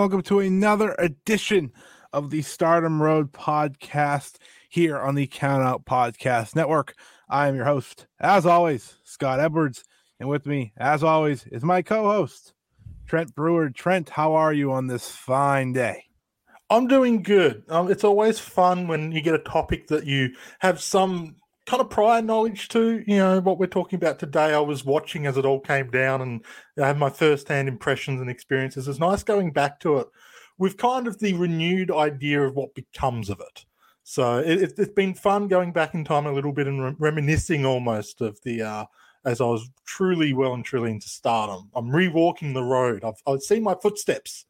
Welcome to another edition of the Stardom Road podcast here on the Count Out Podcast Network. I am your host, as always, Scott Edwards, and with me, as always, is my co-host, Trent Brewer. Trent, how are you on this fine day? I'm doing good. Um, it's always fun when you get a topic that you have some kind of prior knowledge to. You know what we're talking about today. I was watching as it all came down, and I have my first-hand impressions and experiences. It's nice going back to it with kind of the renewed idea of what becomes of it. So it, has been fun going back in time a little bit and re- reminiscing almost of the uh, as I was truly well and truly into stardom. I'm rewalking the road. I've, I've seen my footsteps.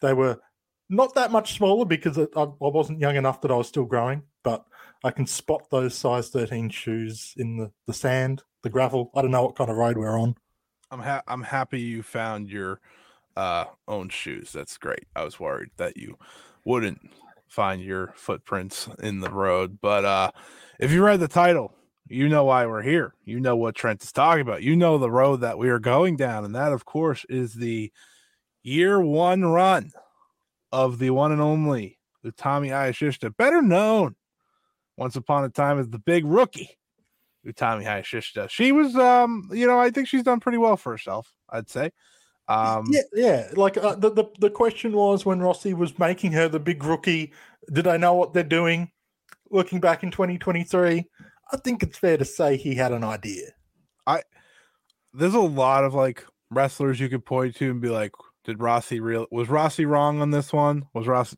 They were not that much smaller because I, I wasn't young enough that I was still growing, but I can spot those size 13 shoes in the, the sand, the gravel. I don't know what kind of road we're on. I'm ha- I'm happy you found your uh, own shoes. That's great. I was worried that you wouldn't find your footprints in the road, but uh, if you read the title, you know why we're here. You know what Trent is talking about. You know the road that we are going down, and that, of course, is the year one run of the one and only Utami Hayashishita, better known once upon a time as the big rookie, Utami Hayashishita. She was, um, you know, I think she's done pretty well for herself. I'd say. Um, yeah, yeah. Like uh, the, the the question was when Rossi was making her the big rookie, did I know what they're doing? Looking back in 2023, I think it's fair to say he had an idea. I there's a lot of like wrestlers you could point to and be like, did Rossi real was Rossi wrong on this one? Was Rossi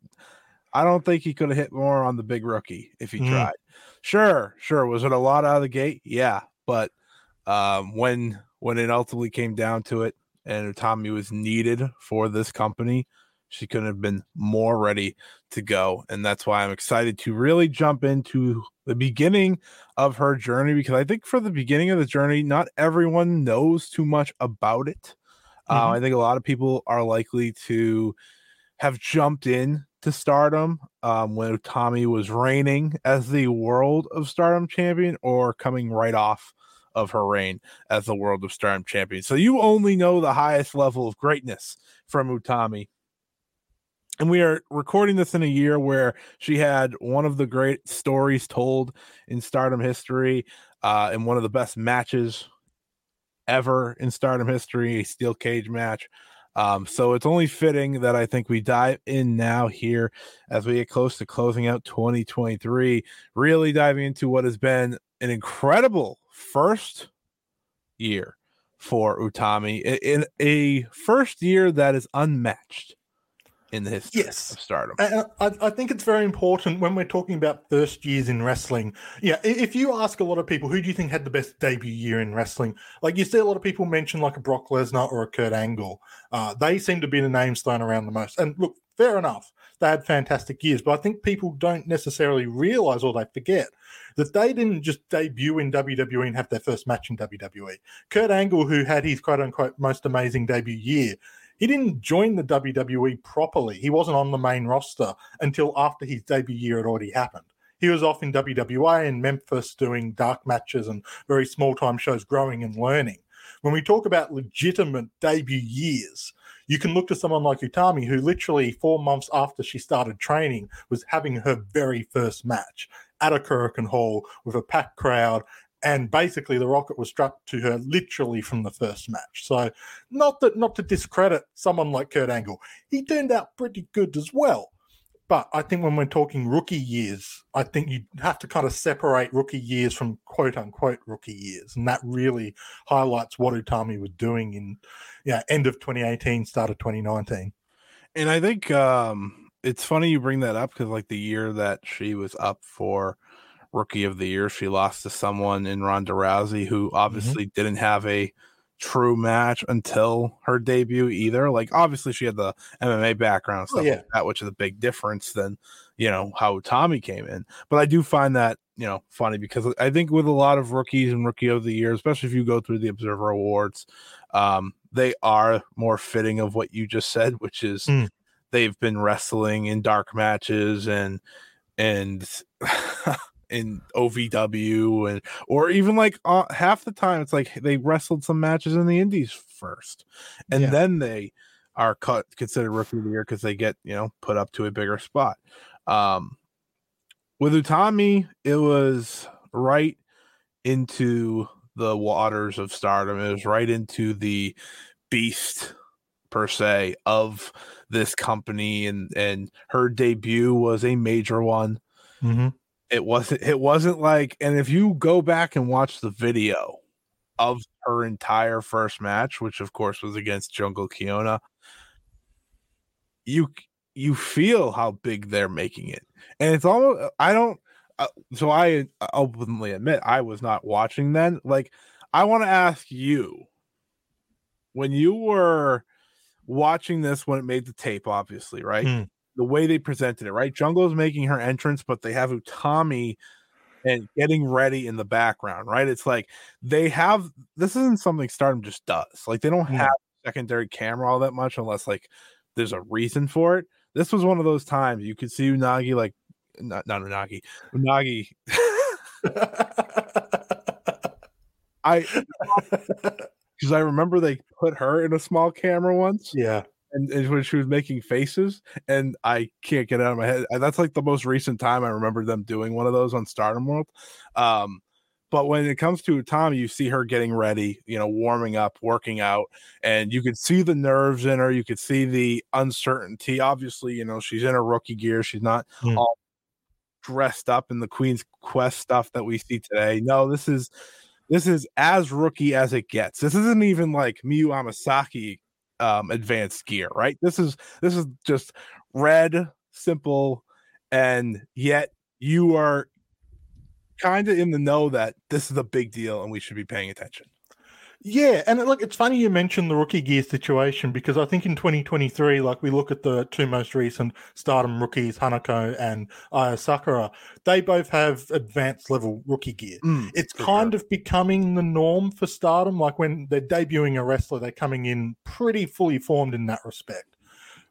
I don't think he could have hit more on the big rookie if he mm. tried. Sure, sure. Was it a lot out of the gate? Yeah, but um, when when it ultimately came down to it, and Tommy was needed for this company, she couldn't have been more ready to go, and that's why I'm excited to really jump into the beginning of her journey because I think for the beginning of the journey, not everyone knows too much about it. Uh, mm-hmm. Uh, I think a lot of people are likely to have jumped in to stardom um, when Tommy was reigning as the World of Stardom champion or coming right off of her reign as the World of Stardom champion. So you only know the highest level of greatness from Utami. And we are recording this in a year where she had one of the great stories told in stardom history uh, and one of the best matches ever in stardom history, a steel cage match um, so it's only fitting that I think we dive in now here as we get close to closing out 2023, really diving into what has been an incredible first year for Utami in a first year that is unmatched in the history Yes. of Stardom. And I, I think it's very important when we're talking about first years in wrestling. Yeah, if you ask a lot of people, who do you think had the best debut year in wrestling? Like you see a lot of people mention like a Brock Lesnar or a Kurt Angle. Uh, they seem to be the names thrown around the most. And look, fair enough, they had fantastic years, but I think people don't necessarily realize or they forget that they didn't just debut in WWE and have their first match in WWE. Kurt Angle, who had his quote unquote most amazing debut year, he didn't join the WWE properly. He wasn't on the main roster until after his debut year had already happened. He was off in WWA in Memphis doing dark matches and very small time shows, growing and learning. When we talk about legitimate debut years, you can look to someone like Utami, who literally four months after she started training was having her very first match at a Korakuen Hall with a packed crowd. And basically, the rocket was strapped to her literally from the first match. So, not that not to discredit someone like Kurt Angle, he turned out pretty good as well. But I think when we're talking rookie years, I think you have to kind of separate rookie years from quote unquote rookie years. And that really highlights what Utami was doing in yeah, end of 2018, start of 2019. And I think um it's funny you bring that up because like the year that she was up for rookie of the year, she lost to someone in Ronda Rousey who obviously didn't have a true match until her debut either. Like obviously she had the MMA background and Oh, stuff yeah. like that, which is a big difference than you know how Tommy came in. But I do find that you know funny because I think with a lot of rookies and rookie of the year, especially if you go through the Observer Awards, um, they are more fitting of what you just said, which is Mm. they've been wrestling in dark matches and and in OVW and or even like uh, half the time it's like they wrestled some matches in the indies first and Yeah. then they are cut considered rookie of the year because they get you know put up to a bigger spot um with utami it was right into the waters of stardom it was right into the beast per se of this company and and her debut was a major one Mm-hmm. It wasn't it wasn't like and if you go back and watch the video of her entire first match which of course was against jungle kyona you you feel how big they're making it. And it's almost i don't uh, so i openly admit i was not watching then. Like i want to ask you when you were watching this when it made the tape obviously right? Hmm. The way they presented it right? Jungle is making her entrance but they have utami and getting ready in the background right? It's like they have this isn't something stardom just does. Like they don't No. have secondary camera all that much unless like there's a reason for it. This was one of those times you could see unagi like not, not unagi unagi. I because i remember they put her in a small camera once. Yeah. And, and when she was making faces, and I can't get it out of my head. And That's like the most recent time I remember them doing one of those on Stardom World. Um, but when it comes to Tommy, you see her getting ready, you know, warming up, working out, and you could see the nerves in her. You could see the uncertainty. Obviously, you know, she's in her rookie gear. She's not Mm. all dressed up in the Queen's Quest stuff that we see today. No, this is this is as rookie as it gets. This isn't even like Miyu Amasaki um advanced gear, right? This is this is just red, simple, and yet you are kind of in the know that this is a big deal and we should be paying attention. Yeah, and look, it's funny you mentioned the rookie gear situation because I think in 2023, like we look at the two most recent Stardom rookies, Hanako and Aya Sakura, they both have advanced level rookie gear. It's for kind of becoming the norm for Stardom. Like when they're debuting a wrestler, they're coming in pretty fully formed in that respect.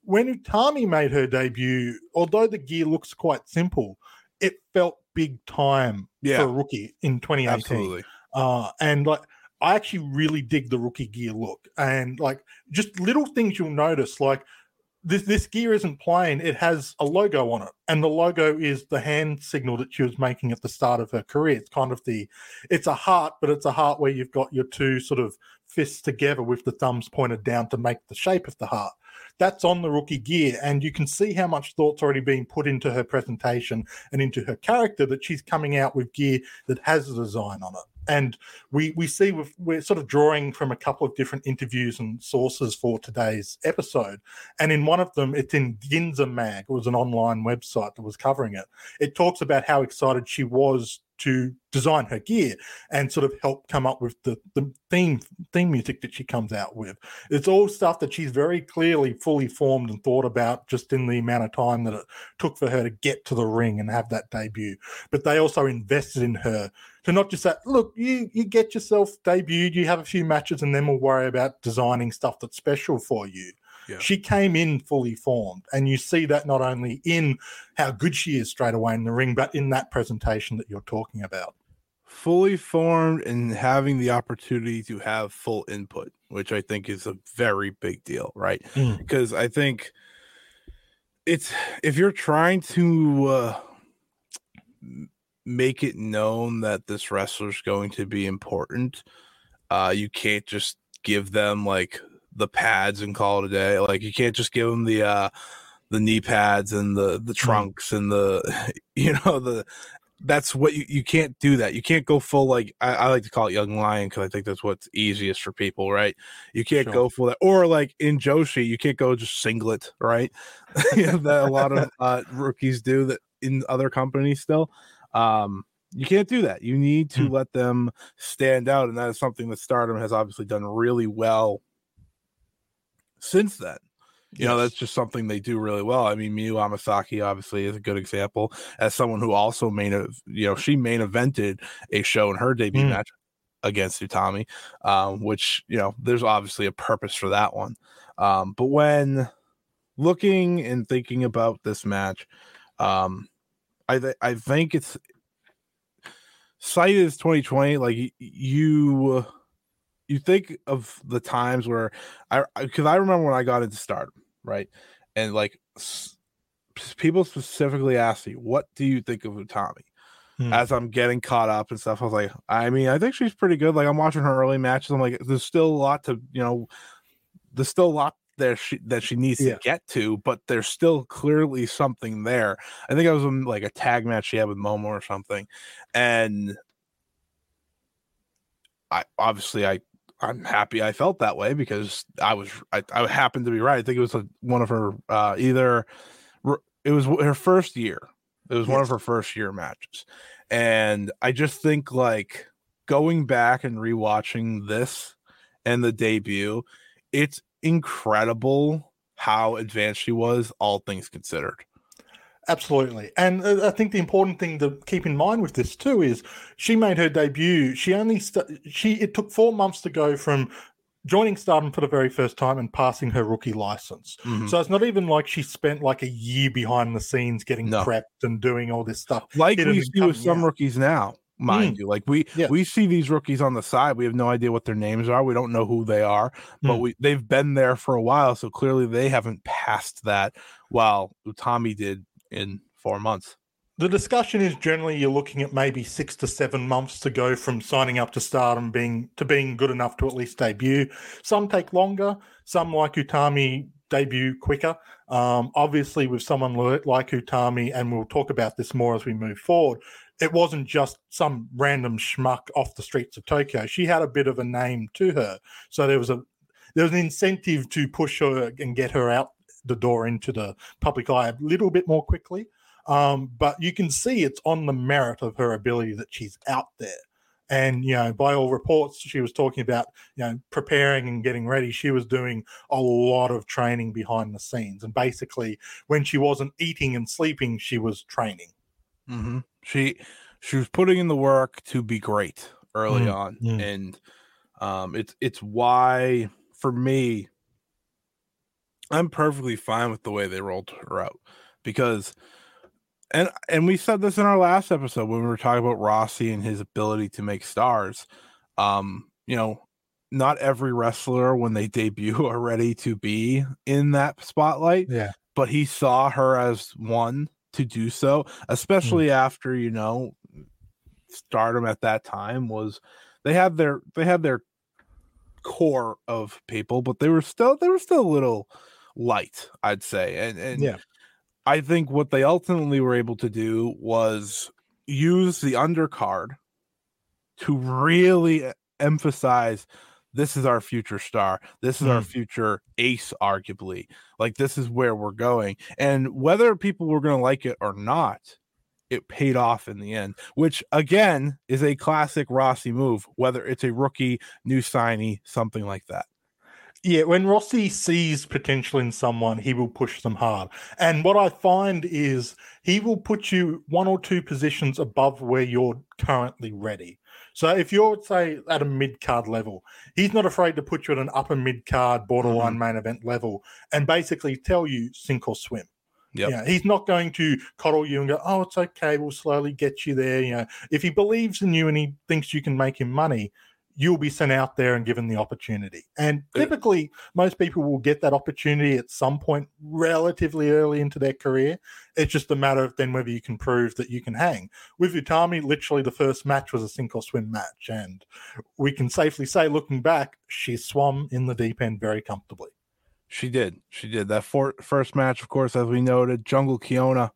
When Utami made her debut, although the gear looks quite simple, it felt big time Yeah. for a rookie in 2018 Absolutely. uh and like i actually really dig the rookie gear look and like just little things you'll notice like this this gear isn't plain it has a logo on it and the logo is the hand signal that she was making at the start of her career. It's kind of the it's a heart but it's a heart where you've got your two sort of fists together with the thumbs pointed down to make the shape of the heart. That's on the rookie gear and you can see how much thought's already being put into her presentation and into her character that she's coming out with gear that has a design on it And we we see we're sort of drawing from a couple of different interviews and sources for today's episode. And in one of them, it's in Ginza Mag, it was an online website that was covering it. It talks about how excited she was to design her gear and sort of help come up with the, the theme theme music that she comes out with. It's all stuff that she's very clearly fully formed and thought about just in the amount of time that it took for her to get to the ring and have that debut. But they also invested in her to not just say, look, you you get yourself debuted, you have a few matches, and then we'll worry about designing stuff that's special for you. Yeah. She came in fully formed, and you see that not only in how good she is straight away in the ring, but in that presentation that you're talking about. fully formed and having the opportunity to have full input, which I think is a very big deal, right? Mm. Because I think it's if you're trying to uh, make it known that this wrestler is going to be important, uh, you can't just give them like the pads and call it a day. Like you can't just give them the uh, the knee pads and the the trunks and the you know the that's what you, you can't do that. You can't go full like I, I like to call it young lion because I think that's what's easiest for people, right? You can't Sure. go full that or like in Joshi, you can't go just singlet, right? That a lot of uh, rookies do that in other companies still. Um, you can't do that. You need to Hmm. let them stand out, and that is something that Stardom has obviously done really well since then. You know, that's just something they do really well. I mean, Miyu Amasaki obviously is a good example as someone who also main, you know, she main evented a show in her debut Mm. match against Utami, um, which you know, there's obviously a purpose for that one. Um, but when looking and thinking about this match, um, I th- I think it's sight is 2020. Like you, you think of the times where I because I remember when I got into Stardom, right, and like s- people specifically ask me, "What do you think of Utami?" Hmm. As I'm getting caught up and stuff, I was like, I mean, I think she's pretty good. Like I'm watching her early matches. I'm like, there's still a lot to, you know, there's still a lot there she, that she needs Yeah. to get to, but there's still clearly something there. I think I was in like a tag match she had with Momo or something, and I obviously I I'm happy I felt that way because I was I, I happened to be right. I think it was a, one of her uh either it was her first year. It was one of her first year matches. And I just think like going back and rewatching this and the debut, it's incredible how advanced she was, all things considered. Absolutely. And uh, I think the important thing to keep in mind with this too is she made her debut. She only st- she it took 4 months to go from joining Stardom for the very first time and passing her rookie license. Mhm. So it's not even like she spent like a year behind the scenes getting No. prepped and doing all this stuff. like we see with some out. rookies now mind you like we Yeah. we see these rookies on the side we have no idea what their names are we don't know who they are but Mm. we they've been there for a while so clearly they haven't passed that while utami did in four months The discussion is generally you're looking at maybe six to seven months to go from signing up to stardom being to being good enough to at least debut. Some take longer, some like Utami debut quicker. Um, obviously, with someone like Utami, and we'll talk about this more as we move forward, it wasn't just some random schmuck off the streets of Tokyo. She had a bit of a name to her, so there was a there was an incentive to push her and get her out the door into the public eye a little bit more quickly. Um, but you can see it's on the merit of her ability that she's out there. And you know, by all reports, she was talking about you know preparing and getting ready. She was doing a lot of training behind the scenes, and basically, when she wasn't eating and sleeping, she was training. mm-hmm. she she was putting in the work to be great early Mm, on mm. and um it's it's why for me i'm perfectly fine with the way they rolled her out because and and we said this in our last episode when we were talking about Rossi and his ability to make stars. Um, you know, not every wrestler when they debut are ready to be in that spotlight, Yeah, but he saw her as one to do so, especially after, you know, stardom at that time was they had their they had their core of people, but they were still they were still a little light, I'd say. And and yeah, I think what they ultimately were able to do was use the undercard to really emphasize this is our future star. This is our Mm. future ace, arguably. Like, this is where we're going. And whether people were going to like it or not, it paid off in the end, which again is a classic Rossi move, whether it's a rookie, new signee, something like that. Yeah, when Rossi sees potential in someone, he will push them hard. And what I find is he will put you one or two positions above where you're currently ready. So if you're, say, at a mid card level, he's not afraid to put you at an upper mid card, borderline mm-hmm. main event level, and basically tell you sink or swim. Yep. Yeah, he's not going to coddle you and go, "Oh, it's okay, we'll slowly get you there." You know, if he believes in you and he thinks you can make him money, you'll be sent out there and given the opportunity. And typically, most people will get that opportunity at some point relatively early into their career. It's just a matter of then whether you can prove that you can hang. With Utami, literally the first match was a sink or swim match, and we can safely say, looking back, she swam in the deep end very comfortably. She did. She did. That for, first match, of course, as we noted, Jungle Kyona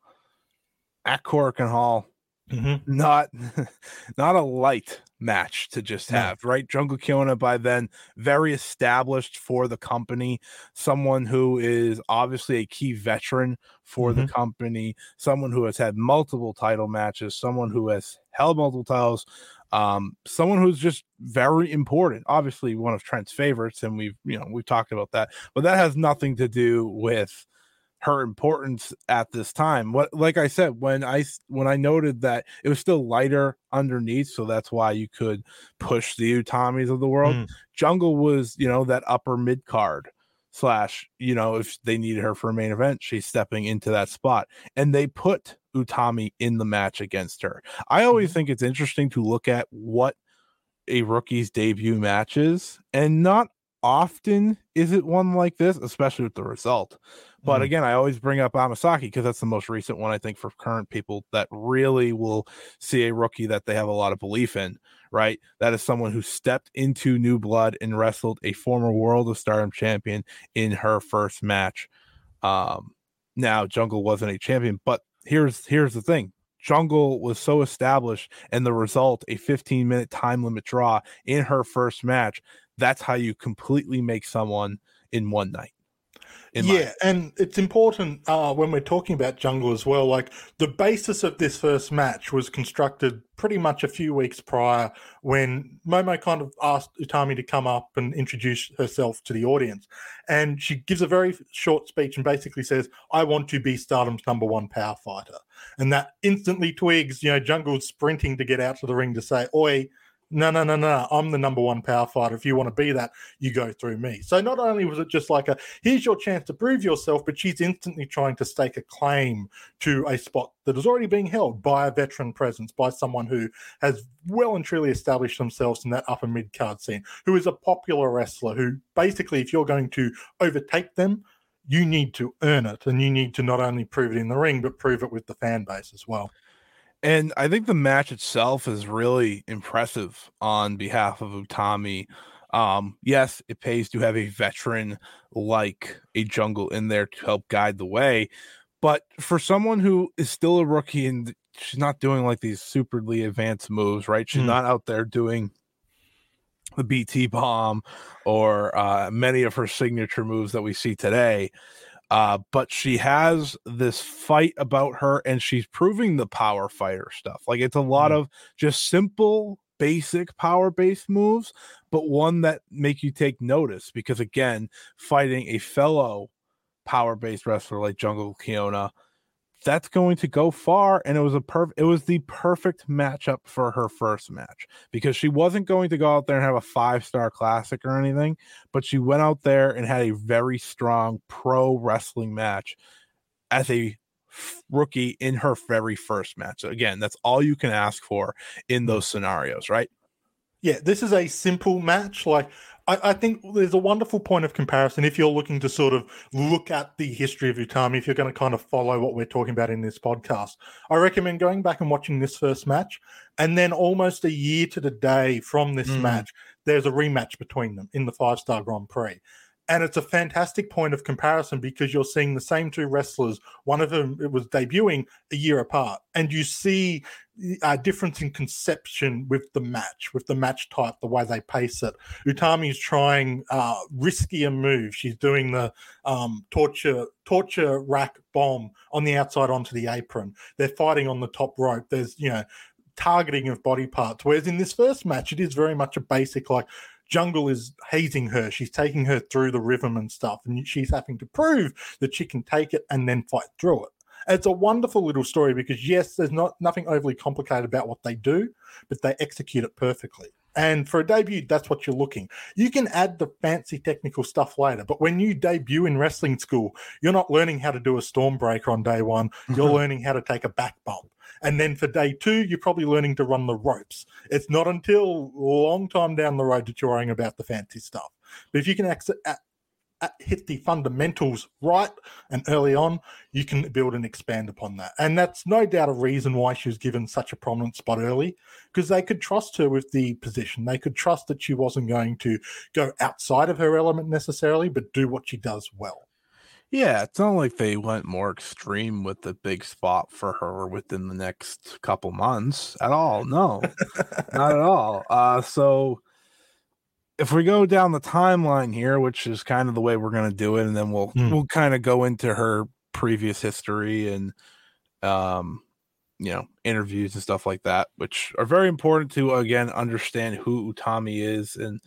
at Korakuen Hall. Mm-hmm. Not not a light match to just have, right? Jungle Kyona by then very established for the company, someone who is obviously a key veteran for the company, someone who has had multiple title matches, someone who has held multiple titles, um, someone who's just very important. Obviously, one of Trent's favorites, and we've you know we've talked about that, but that has nothing to do with her importance at this time. What like I said, when I when I noted that it was still lighter underneath, so that's why you could push the Utamis of the world. Mm. Jungle was, you know, that upper mid card slash, you know, if they needed her for a main event, she's stepping into that spot. And they put Utami in the match against her. I always think it's interesting to look at what a rookie's debut match is, and not often is it one like this, especially with the result. But Mhm. again, I always bring up Amasaki because that's the most recent one I think for current people that really will see a rookie that they have a lot of belief in, right? That is someone who stepped into new blood and wrestled a former World of Stardom champion in her first match. Um, now Jungle wasn't a champion, but here's here's the thing. Jungle was so established and the result a 15 minute time limit draw in her first match. That's how you completely make someone in one night. In my yeah, and it's important uh, when we're talking about Jungle as well. Like the basis of this first match was constructed pretty much a few weeks prior when Momo kind of asked Utami to come up and introduce herself to the audience. And she gives a very short speech and basically says, I want to be Stardom's number one power fighter. And that instantly twigs, you know, Jungle's sprinting to get out to the ring to say, Oi, no, no, no, no, I'm the number one power fighter. If you want to be that, you go through me. So not only was it just like a here's your chance to prove yourself, but she's instantly trying to stake a claim to a spot that is already being held by a veteran presence, by someone who has well and truly established themselves in that upper mid card scene, who is a popular wrestler, who basically, if you're going to overtake them, you need to earn it. And you need to not only prove it in the ring, but prove it with the fan base as well. And I think the match itself is really impressive on behalf of Utami. Um, yes, it pays to have a veteran like a jungle in there to help guide the way. But for someone who is still a rookie and she's not doing like these superly advanced moves, right? She's Mm. not out there doing the BT bomb or uh, many of her signature moves that we see today. Uh, but she has this fight about her and she's proving the power fighter stuff. Like it's a lot Mm. of just simple, basic power based moves, but one that make you take notice because, again, fighting a fellow power based wrestler like Jungle Kyona, that's going to go far. And it was a perfect, it was the perfect matchup for her first match because she wasn't going to go out there and have a five star classic or anything, but she went out there and had a very strong pro wrestling match as a rookie in her very first match. Again, that's all you can ask for in hmm. those scenarios, right? Yeah, this is a simple match. Like, I, I think there's a wonderful point of comparison if you're looking to sort of look at the history of Utami, if you're going to kind of follow what we're talking about in this podcast. I recommend going back and watching this first match. And then almost a year to the day from this Mm. match, there's a rematch between them in the five star Grand Prix. And it's a fantastic point of comparison because you're seeing the same two wrestlers. One of them it was debuting a year apart, and you see a difference in conception with the match, with the match type, the way they pace it. Utami's trying uh, riskier moves. She's doing the um, torture torture rack bomb on the outside onto the apron. They're fighting on the top rope. There's you know targeting of body parts. Whereas in this first match, it is very much a basic like Jungle is hazing her. She's taking her through the rhythm and stuff, and she's having to prove that she can take it and then fight through it. it's a wonderful little story because yes, there's not nothing overly complicated about what they do, but they execute it perfectly. And for a debut, that's what you're looking. You can add the fancy technical stuff later, but when you debut in wrestling school, you're not learning how to do a stormbreaker on day one. You're mm-hmm. learning how to take a back bump. And then for day two, you're probably learning to run the ropes. It's not until a long time down the road that you're worrying about the fancy stuff. But if you can hit the fundamentals right and early on, you can build and expand upon that. And that's no doubt a reason why she was given such a prominent spot early, because they could trust her with the position. They could trust that she wasn't going to go outside of her element necessarily, but do what she does well. Yeah, it's not like they went more extreme with the big spot for her within the next couple months at all. No, not at all. Uh, so if we go down the timeline here, which is kind of the way we're going to do it, and then we'll mm. we'll kind of go into her previous history and um, you know, interviews and stuff like that, which are very important to again understand who Utami is and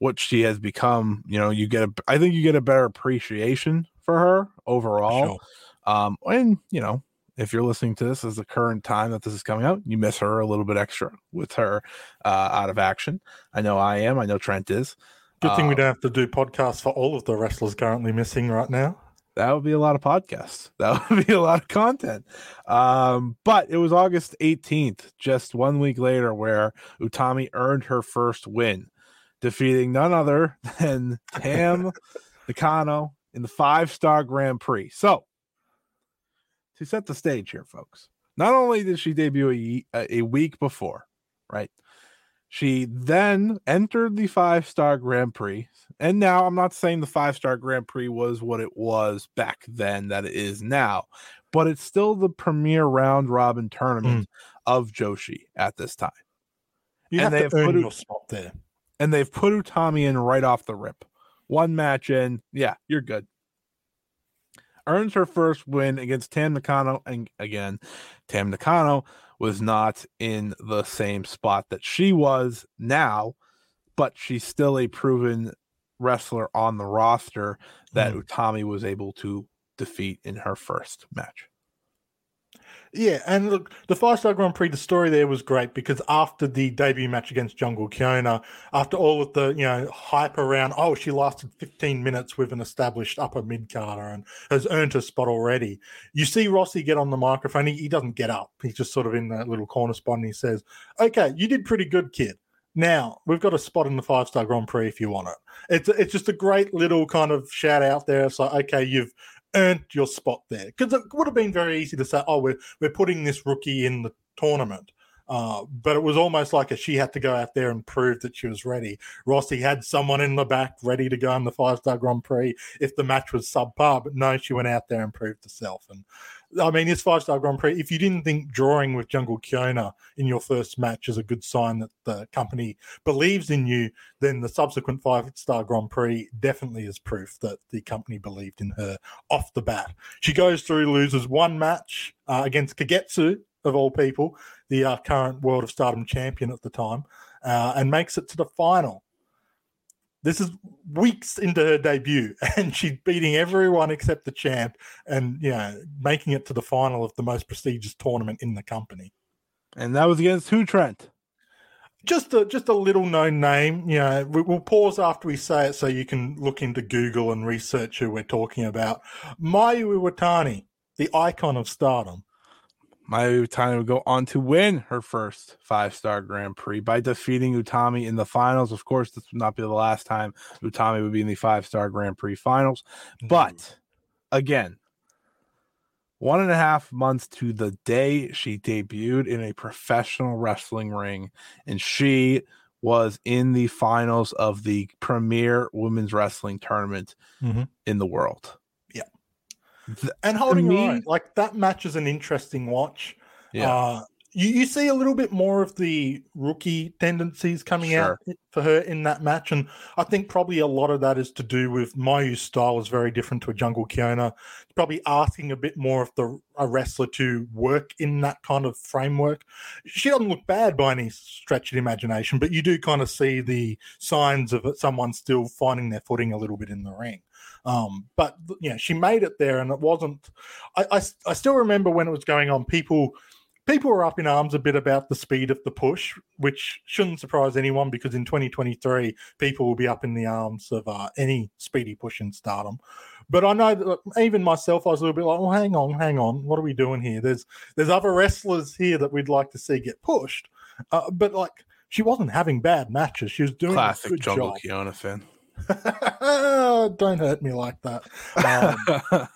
what she has become. You know, you get a I think you get a better appreciation for her overall. Sure. Um, and you know, if you're listening to this as the current time that this is coming out, you miss her a little bit extra with her uh, out of action. I know I am. I know Trent is. Good thing we um, don't have to do podcasts for all of the wrestlers currently missing right now. That would be a lot of podcasts. That would be a lot of content. Um, but it was August 18th, just one week later, where Utami earned her first win, defeating none other than Tam Nakano in the five star Grand Prix. So, to set the stage here, folks, not only did she debut a, a week before, right? She then entered the five star Grand Prix. And now I'm not saying the five star Grand Prix was what it was back then that it is now, but it's still the premier round robin tournament mm. of Joshi at this time. You and have to earn put, your spot there. And they've put Utami in right off the rip one match in, yeah, you're good. Earns her first win against Tam Nakano, and again, Tam Nakano was not in the same spot that she was now, but she's still a proven wrestler on the roster that mm. Utami was able to defeat in her first match. Yeah, and look, the five star Grand Prix, the story there was great because after the debut match against Jungle Kyona, after all of the you know hype around, oh, she lasted 15 minutes with an established upper mid carder and has earned her spot already. You see Rossi get on the microphone, he, he doesn't get up, he's just sort of in that little corner spot and he says, Okay, you did pretty good, kid. Now we've got a spot in the five star Grand Prix if you want it. It's it's just a great little kind of shout out there. It's like okay, you've earned your spot there because it would have been very easy to say, "Oh, we're we're putting this rookie in the tournament." Uh, but it was almost like a, she had to go out there and prove that she was ready. Rossi had someone in the back ready to go in the five star Grand Prix if the match was subpar, but no, she went out there and proved herself. And I mean, this five star Grand Prix, if you didn't think drawing with Jungle Kyona in your first match is a good sign that the company believes in you, then the subsequent five star Grand Prix definitely is proof that the company believed in her off the bat. She goes through, loses one match uh, against Kagetsu, of all people, the uh, current World of Stardom champion at the time, uh, and makes it to the final. This is weeks into her debut, and she's beating everyone except the champ, and you know, making it to the final of the most prestigious tournament in the company. And that was against who, Trent? Just a just a little known name. You know, we, will pause after we say it so you can look into Google and research who we're talking about. Mayu Iwatani, the icon of Stardom. Mayu Iwatani would go on to win her first five star Grand Prix by defeating Utami in the finals. Of course, this would not be the last time Utami would be in the five star Grand Prix finals. Mm-hmm. But again, one and a half months to the day she debuted in a professional wrestling ring, and she was in the finals of the premier women's wrestling tournament Mhm. in the world. And holding me- own. Like that match is an interesting watch. Yeah. Uh, you, you see a little bit more of the rookie tendencies coming out for her in that match. And I think probably a lot of that is to do with Mayu's style is very different to a Jungle Kyona. Probably asking a bit more of the a wrestler to work in that kind of framework. She doesn't look bad by any stretch of the imagination, but you do kind of see the signs of someone still finding their footing a little bit in the ring. Um, but yeah, she made it there, and it wasn't. I, I, I still remember when it was going on. People people were up in arms a bit about the speed of the push, which shouldn't surprise anyone because in 2023 people will be up in the arms of uh, any speedy push in Stardom. But I know that even myself, I was a little bit like, "Oh, hang on, hang on, what are we doing here?" There's there's other wrestlers here that we'd like to see get pushed, uh, but like she wasn't having bad matches. She was doing a Classic good Jungle job. Kyona fan. Don't hurt me like that. Um,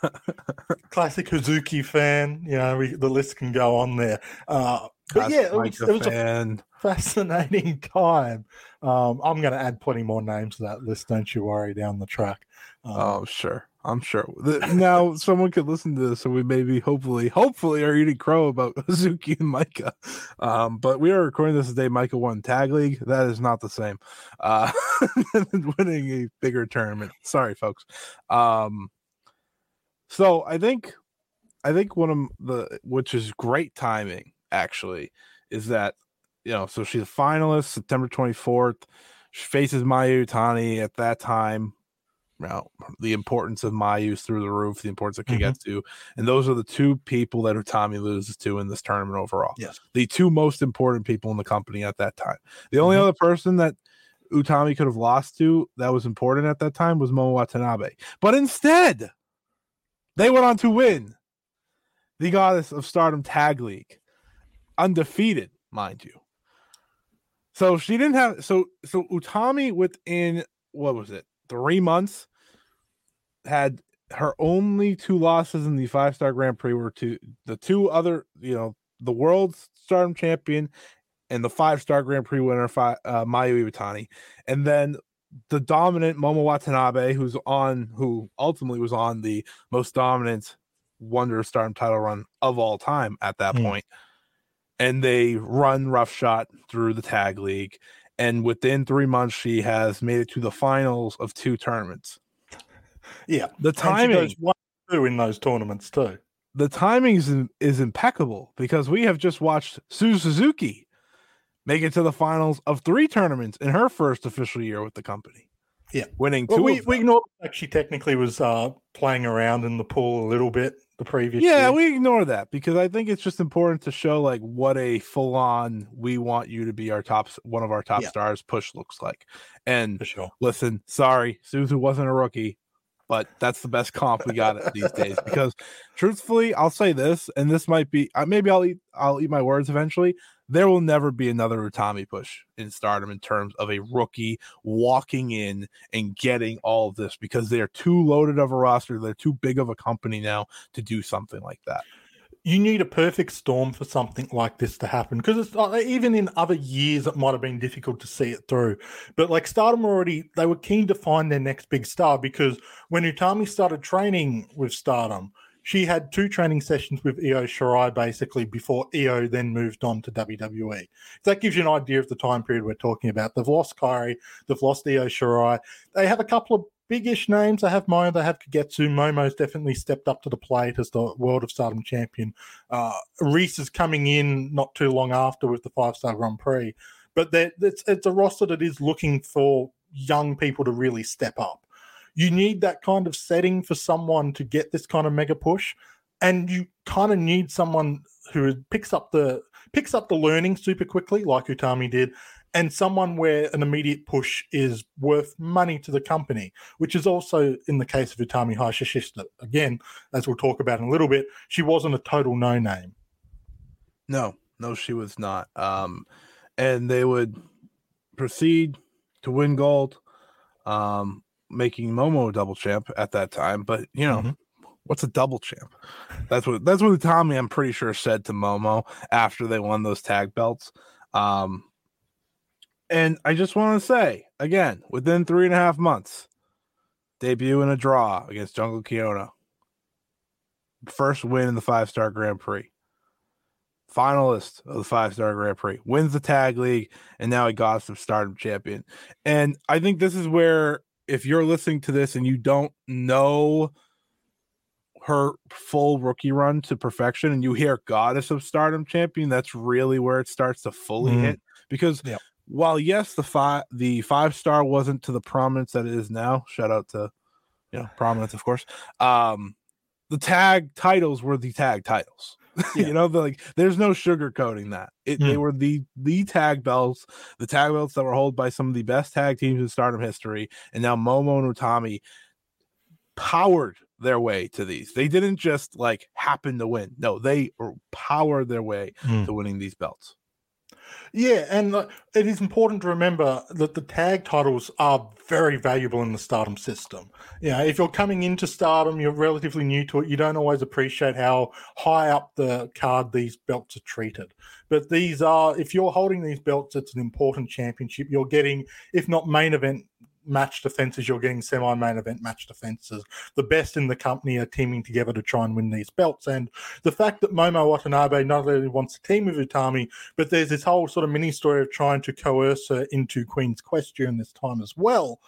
classic Hazuki fan. You know, we, the list can go on there. Uh, but yeah, it was, it was a fascinating time. Um, I'm going to add plenty more names to that list. Don't you worry down the track. Um, Oh, sure. I'm sure. Now someone could listen to this, and we maybe, hopefully, hopefully, are eating crow about Hazuki and Maika. Um, but we are recording this today. Maika won tag league. That is not the same. Uh, winning a bigger tournament. Sorry, folks. Um, so I think, I think one of the which is great timing actually is that you know so she's a finalist September 24th. She faces Mayu Iwatani at that time now the importance of Mayu is through the roof, the importance of Mhm. And those are the two people that Utami loses to in this tournament overall. Yes. The two most important people in the company at that time. The only Mhm. other person that Utami could have lost to that was important at that time was Momo Watanabe. But instead, they went on to win the Goddess of Stardom Tag League, undefeated, mind you. So she didn't have so so Utami within what was it three months had her only two losses in the five star Grand Prix were to the two other you know the world's Stardom champion and the five star Grand Prix winner uh, Mayu Iwatani, and then the dominant Momo Watanabe, who's on who ultimately was on the most dominant Wonder Stardom title run of all time at that Hmm. point. And they run roughshod through the tag league. And within three months, she has made it to the finals of two tournaments. Yeah. The timing, one two in those tournaments too. the timing is, is impeccable because we have just watched Suzu Suzuki make it to the finals of three tournaments in her first official year with the company. Yeah. winning Well, two. we, we ignore the fact she technically was uh, playing around in the pool a little bit the previous yeah, year. we ignore that because I think it's just important to show like what a full on we want you to be our top one of our top Yeah. stars push looks like. And for sure. listen, sorry, Suzu wasn't a rookie, but that's the best comp we got these days. Because truthfully, I'll say this, and this might be uh, maybe I'll eat I'll eat my words eventually. There will never be another Utami push in Stardom in terms of a rookie walking in and getting all of this because they are too loaded of a roster. They're too big of a company now to do something like that. You need a perfect storm for something like this to happen because it's uh, even in other years it might have been difficult to see it through. But like stardom already they were keen to find their next big star because when utami started training with stardom she had two training sessions with io shirai basically before io then moved on to wwe that gives you an idea of the time period we're talking about they've lost Kairi, they've lost io shirai. They have a couple of biggish names. They have Momo, they have Kagetsu. Momo's definitely stepped up to the plate as the World of Stardom champion. Uh, Reese is coming in not too long after with the five star Grand Prix, but it's it's a roster that is looking for young people to really step up. You need that kind of setting for someone to get this kind of mega push, and you kind of need someone who picks up the picks up the learning super quickly, like Utami did, and someone where an immediate push is worth money to the company, which is also in the case of Utami Hayashishita. Again, as we'll talk about in a little bit, she wasn't a total no name. No, no, she was not. Um, and they would proceed to win gold, um, making Momo a double champ at that time. But you know, Mhm. what's a double champ? That's what that's what Tommy, I'm pretty sure, said to Momo after they won those tag belts. Um, And I just want to say again, within three and a half months, debut in a draw against Jungle Kyona. First win in the five star Grand Prix. Finalist of the five star Grand Prix. Wins the tag league, and now a some stardom champion. And I think this is where, if you're listening to this and you don't know her full rookie run to perfection and you hear goddess of stardom champion that's really where it starts to fully Mhm. hit because Yep. While yes the five the five star wasn't to the prominence that it is now shout out to you know prominence of course um the tag titles were the tag titles Yeah. you know like there's no sugarcoating that it, they Mm. were the the tag belts the tag belts that were held by some of the best tag teams in stardom history and now momo and utami powered their way to these. They didn't just like happen to win. No, they powered their way Mm. to winning these belts. Yeah, and it is important to remember that the tag titles are very valuable in the Stardom system. Yeah, if you're coming into Stardom, you're relatively new to it, you don't always appreciate how high up the card these belts are treated. But these are, if you're holding these belts, it's an important championship. You're getting, if not main event match defenses, you're getting semi main event match defenses. The best in the company are teaming together to try and win these belts. And the fact that Momo Watanabe not only wants to team with Utami, but there's this whole sort of mini story of trying to coerce her into Queen's Quest during this time as well.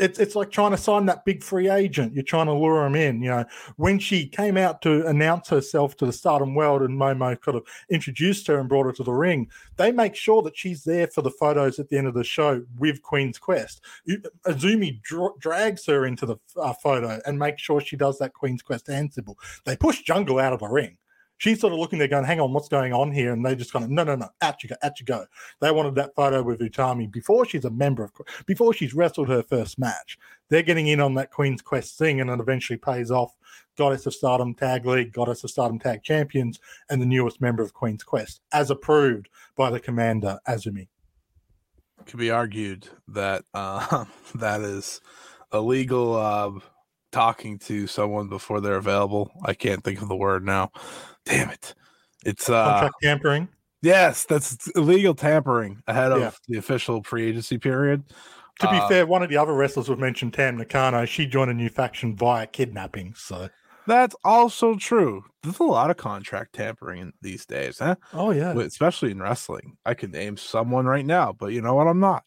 It's it's like trying to sign that big free agent. You're trying to lure him in. You know, when she came out to announce herself to the Stardom world, and Momo kind of introduced her and brought her to the ring, they make sure that she's there for the photos at the end of the show with Queen's Quest. Azumi dra- drags her into the uh, photo and makes sure she does that Queen's Quest hand. They push Jungle out of the ring she's sort of looking there going, hang on, what's going on here? And they just kind of, no, no, no, out you go, out you go. They wanted that photo with Utami before she's a member of, before she's wrestled her first match. They're getting in on that Queen's Quest thing and it eventually pays off. Goddess of Stardom Tag League, Goddess of Stardom Tag Champions, and the newest member of Queen's Quest, as approved by the commander, Azumi. Could be argued that uh, that is illegal uh, talking to someone before they're available. I can't think of the word now. Damn it. It's uh Contract tampering. yes, that's illegal tampering ahead of Yeah. the official free agency period. To be Uh, fair, one of the other wrestlers we've mentioned, Tam Nakano, she joined a new faction via kidnapping. So, That's also true. There's a lot of contract tampering in these days, huh? oh yeah, Especially in wrestling. I could name someone right now, but you know what? I'm not.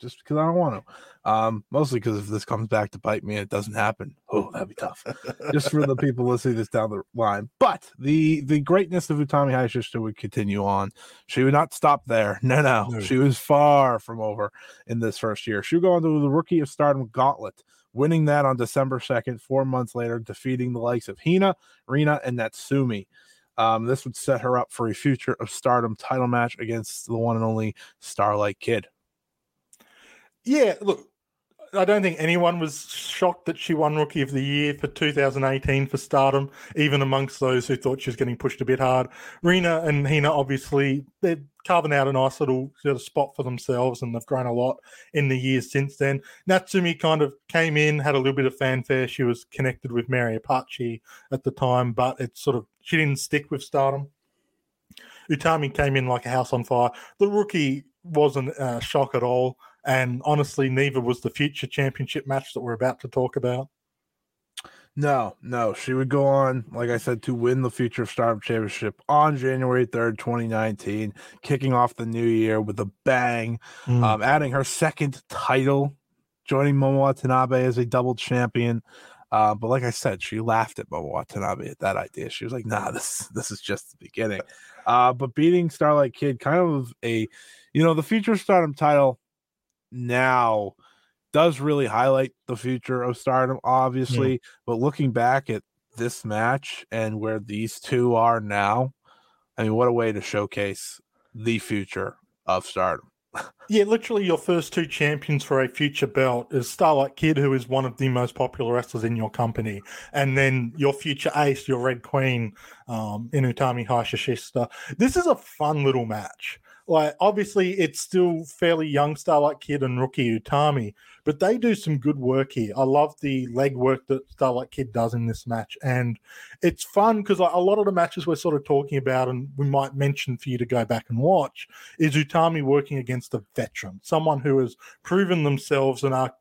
Just because I don't want to. Um, mostly because if this comes back to bite me and it doesn't happen, oh, that'd be tough. Just for the people listening this down the line. But the the greatness of Utami Hayashishita would continue on. She would not stop there. No, no, No. She was far from over in this first year. She would go on to the Rookie of Stardom Gauntlet, winning that on December 2nd, four months later, defeating the likes of Hina, Rina, and Natsumi. Um, this would set her up for a future of Stardom title match against the one and only Starlight Kid. Yeah, look, I don't think anyone was shocked that she won Rookie of the Year for 2018 for Stardom, even amongst those who thought she was getting pushed a bit hard. Rena and Hina, obviously, they're carving out a nice little sort of spot for themselves, and they've grown a lot in the years since then. Natsumi kind of came in, had a little bit of fanfare. She was connected with Mary Apache at the time, but it sort of she didn't stick with Stardom. Utami came in like a house on fire. The rookie wasn't a shock at all. And honestly, neither was the future championship match that we're about to talk about. No, no, she would go on, like I said, to win the Future of Stardom Championship on January 3rd, 2019, kicking off the new year with a bang, Mm. um, adding her second title, joining Momo Watanabe as a double champion. Uh, but like I said, she laughed at Momo Watanabe at that idea. She was like, nah, this this is just the beginning. Uh, but beating Starlight Kid, kind of a, you know, the Future of Stardom title now does really highlight the future of stardom, obviously. But looking back at this match and where these two are now, I mean, what a way to showcase the future of stardom. Yeah, literally, your first two champions for a future belt is Starlight Kid, who is one of the most popular wrestlers in your company, and then your future ace, your Red Queen, um, Inutami Hayashishita. This is a fun little match. Like, obviously, it's still fairly young Starlight Kid and rookie Utami, but they do some good work here. I love the leg work that Starlight Kid does in this match, and it's fun because a lot of the matches we're sort of talking about, and we might mention for you to go back and watch, is Utami working against a veteran, someone who has proven themselves and are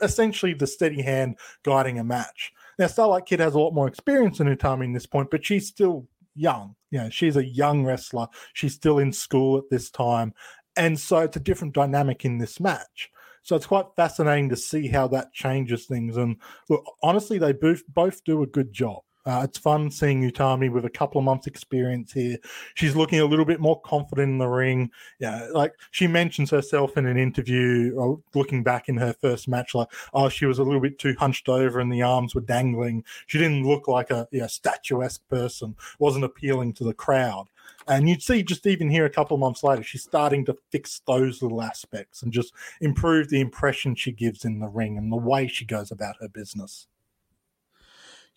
essentially the steady hand guiding a match. Now, Starlight Kid has a lot more experience than Utami in this point, but she's still young. You know, she's a young wrestler. She's still in school at this time. And so it's a different dynamic in this match. So it's quite fascinating to see how that changes things. And look, honestly, they both both do a good job. Uh, it's fun seeing Utami with a couple of months' experience here. She's looking a little bit more confident in the ring. Yeah, like she mentions herself in an interview, or looking back in her first match, like, oh, she was a little bit too hunched over and the arms were dangling. She didn't look like a you know, statuesque person, wasn't appealing to the crowd. And you'd see just even here a couple of months later, she's starting to fix those little aspects and just improve the impression she gives in the ring and the way she goes about her business.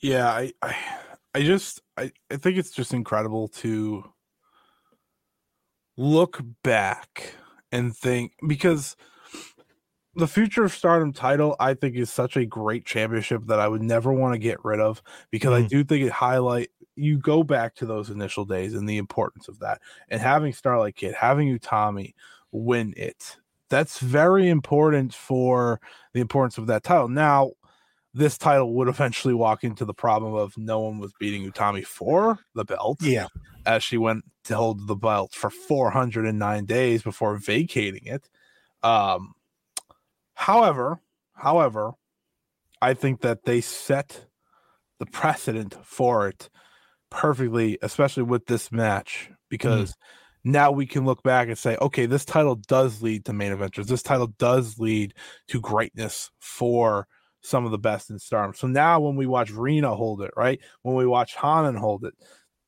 Yeah, I, I, I just, I, I think it's just incredible to look back and think because the future of stardom title i think is such a great championship that i would never want to get rid of because mm. i do think it highlight you go back to those initial days and the importance of that and having starlight kid having utami win it that's very important for the importance of that title now this title would eventually walk into the problem of no one was beating Utami for the belt. Yeah. As she went to hold the belt for 409 days before vacating it. Um, however, however, I think that they set the precedent for it perfectly, especially with this match, because mm. now we can look back and say, okay, this title does lead to main adventures. This title does lead to greatness for some of the best in Stardom. So now when we watch Rena hold it, right? When we watch Hanan hold it,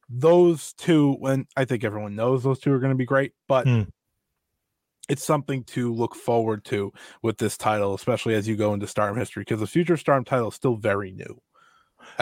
those two, when I think everyone knows those two are going to be great, but hmm. it's something to look forward to with this title, especially as you go into Stardom history, because the future Stardom title is still very new.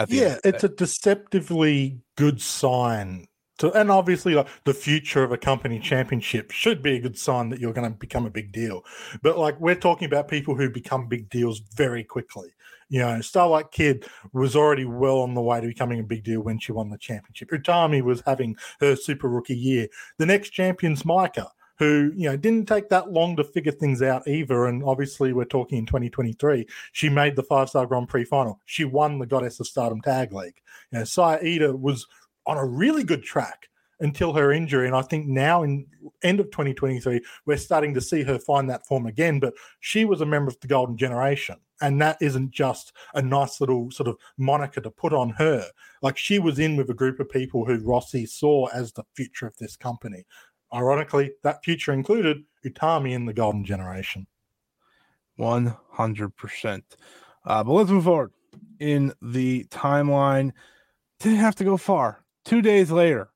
Yeah, it's a deceptively good sign to, and obviously, like the future of a company championship should be a good sign that you're going to become a big deal. But like we're talking about people who become big deals very quickly. You know, Starlight Kid was already well on the way to becoming a big deal when she won the championship. Utami was having her super rookie year. The next champion's Maika who you know didn't take that long to figure things out either. And obviously, we're talking in 2023. She made the five star Grand Prix final. She won the Goddess of Stardom Tag League. You know, Saya Iida was on a really good track until her injury. And I think now in end of 2023, we're starting to see her find that form again. But she was a member of the Golden Generation. And that isn't just a nice little sort of moniker to put on her. Like she was in with a group of people who Rossy saw as the future of this company. Ironically, that future included Utami in the Golden Generation. 100%. Uh, but let's move forward in the timeline. Didn't have to go far Two days later,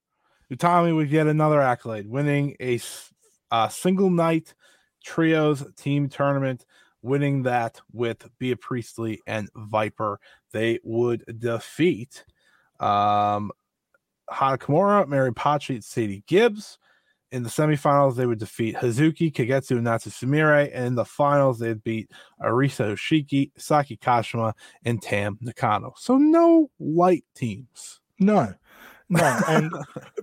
Utami would get another accolade, winning a, a single night trios team tournament, winning that with Bea Priestley and Viper. They would defeat um, Kimura, Mary Apache, and Sadie Gibbs. In the semifinals, they would defeat Hazuki, Kagetsu, and Natsu Sumire. And in the finals, they'd beat Arisa Hoshiki, Saki Kashima, and Tam Nakano. So no light teams. No. No, and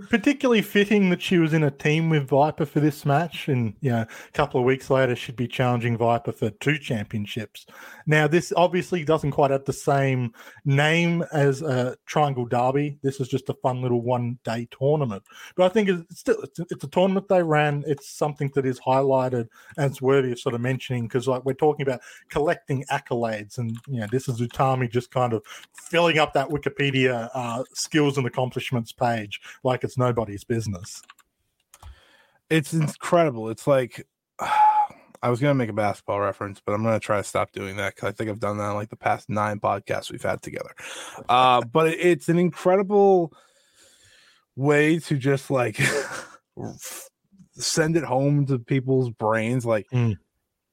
particularly fitting that she was in a team with Viper for this match, and you know, a couple of weeks later she'd be challenging Viper for two championships. Now, this obviously doesn't quite have the same name as a Triangle Derby. This is just a fun little one-day tournament, but I think it's still it's, it's a tournament they ran. It's something that is highlighted and it's worthy of sort of mentioning because like we're talking about collecting accolades, and you know, this is Utami just kind of filling up that Wikipedia uh, skills and accomplishments page like it's nobody's business. It's incredible. It's like I was gonna make a basketball reference, but I'm gonna try to stop doing that because I think I've done that on like the past nine podcasts we've had together. Uh, but it's an incredible way to just like send it home to people's brains. Like, mm.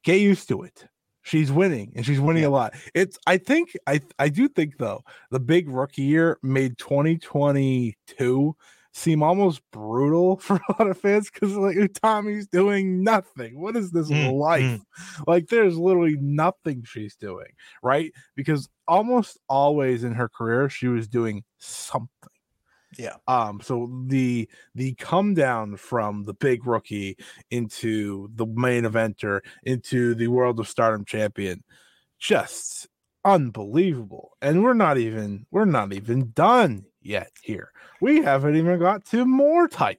get used to it she's winning and she's winning yeah. a lot. It's I think I I do think though the big rookie year made 2022 seem almost brutal for a lot of fans because like Utami's doing nothing. What is this Mm, life? Like there's literally nothing she's doing, right? Because almost always in her career she was doing something. Yeah. Um, so the the come down from the big rookie into the main eventer into the world of stardom champion, just unbelievable. And we're not even we're not even done yet here. We haven't even got to more titles.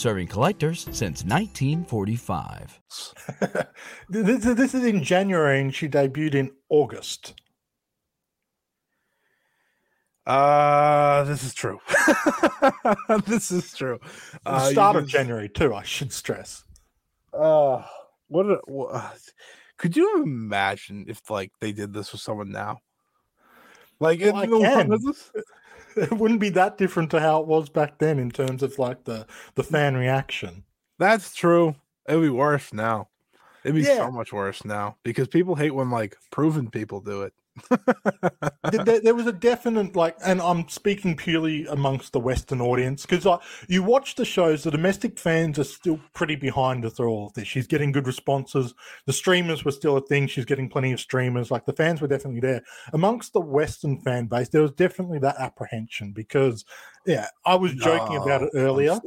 Serving collectors since 1945. this, this is in January and she debuted in August. Uh this is true. this is true. The Uh, you start of January too, I should stress. Uh, what, a, wha- could you imagine if like they did this with someone now? Like, Well, I in the- can. this is- It wouldn't be that different to how it was back then in terms of like the the fan reaction. that's true. It'd be worse now. It'd be Yeah. so much worse now because people hate when like proven people do it. There- there, was a definite like, and I'm speaking purely amongst the Western audience because you watch the shows. The domestic fans are still pretty behind her through all of this. She's getting good responses. The streamers were still a thing. She's getting plenty of streamers. Like the fans were definitely there. Amongst the Western fan base, there was definitely that apprehension because, yeah, I was joking about it earlier.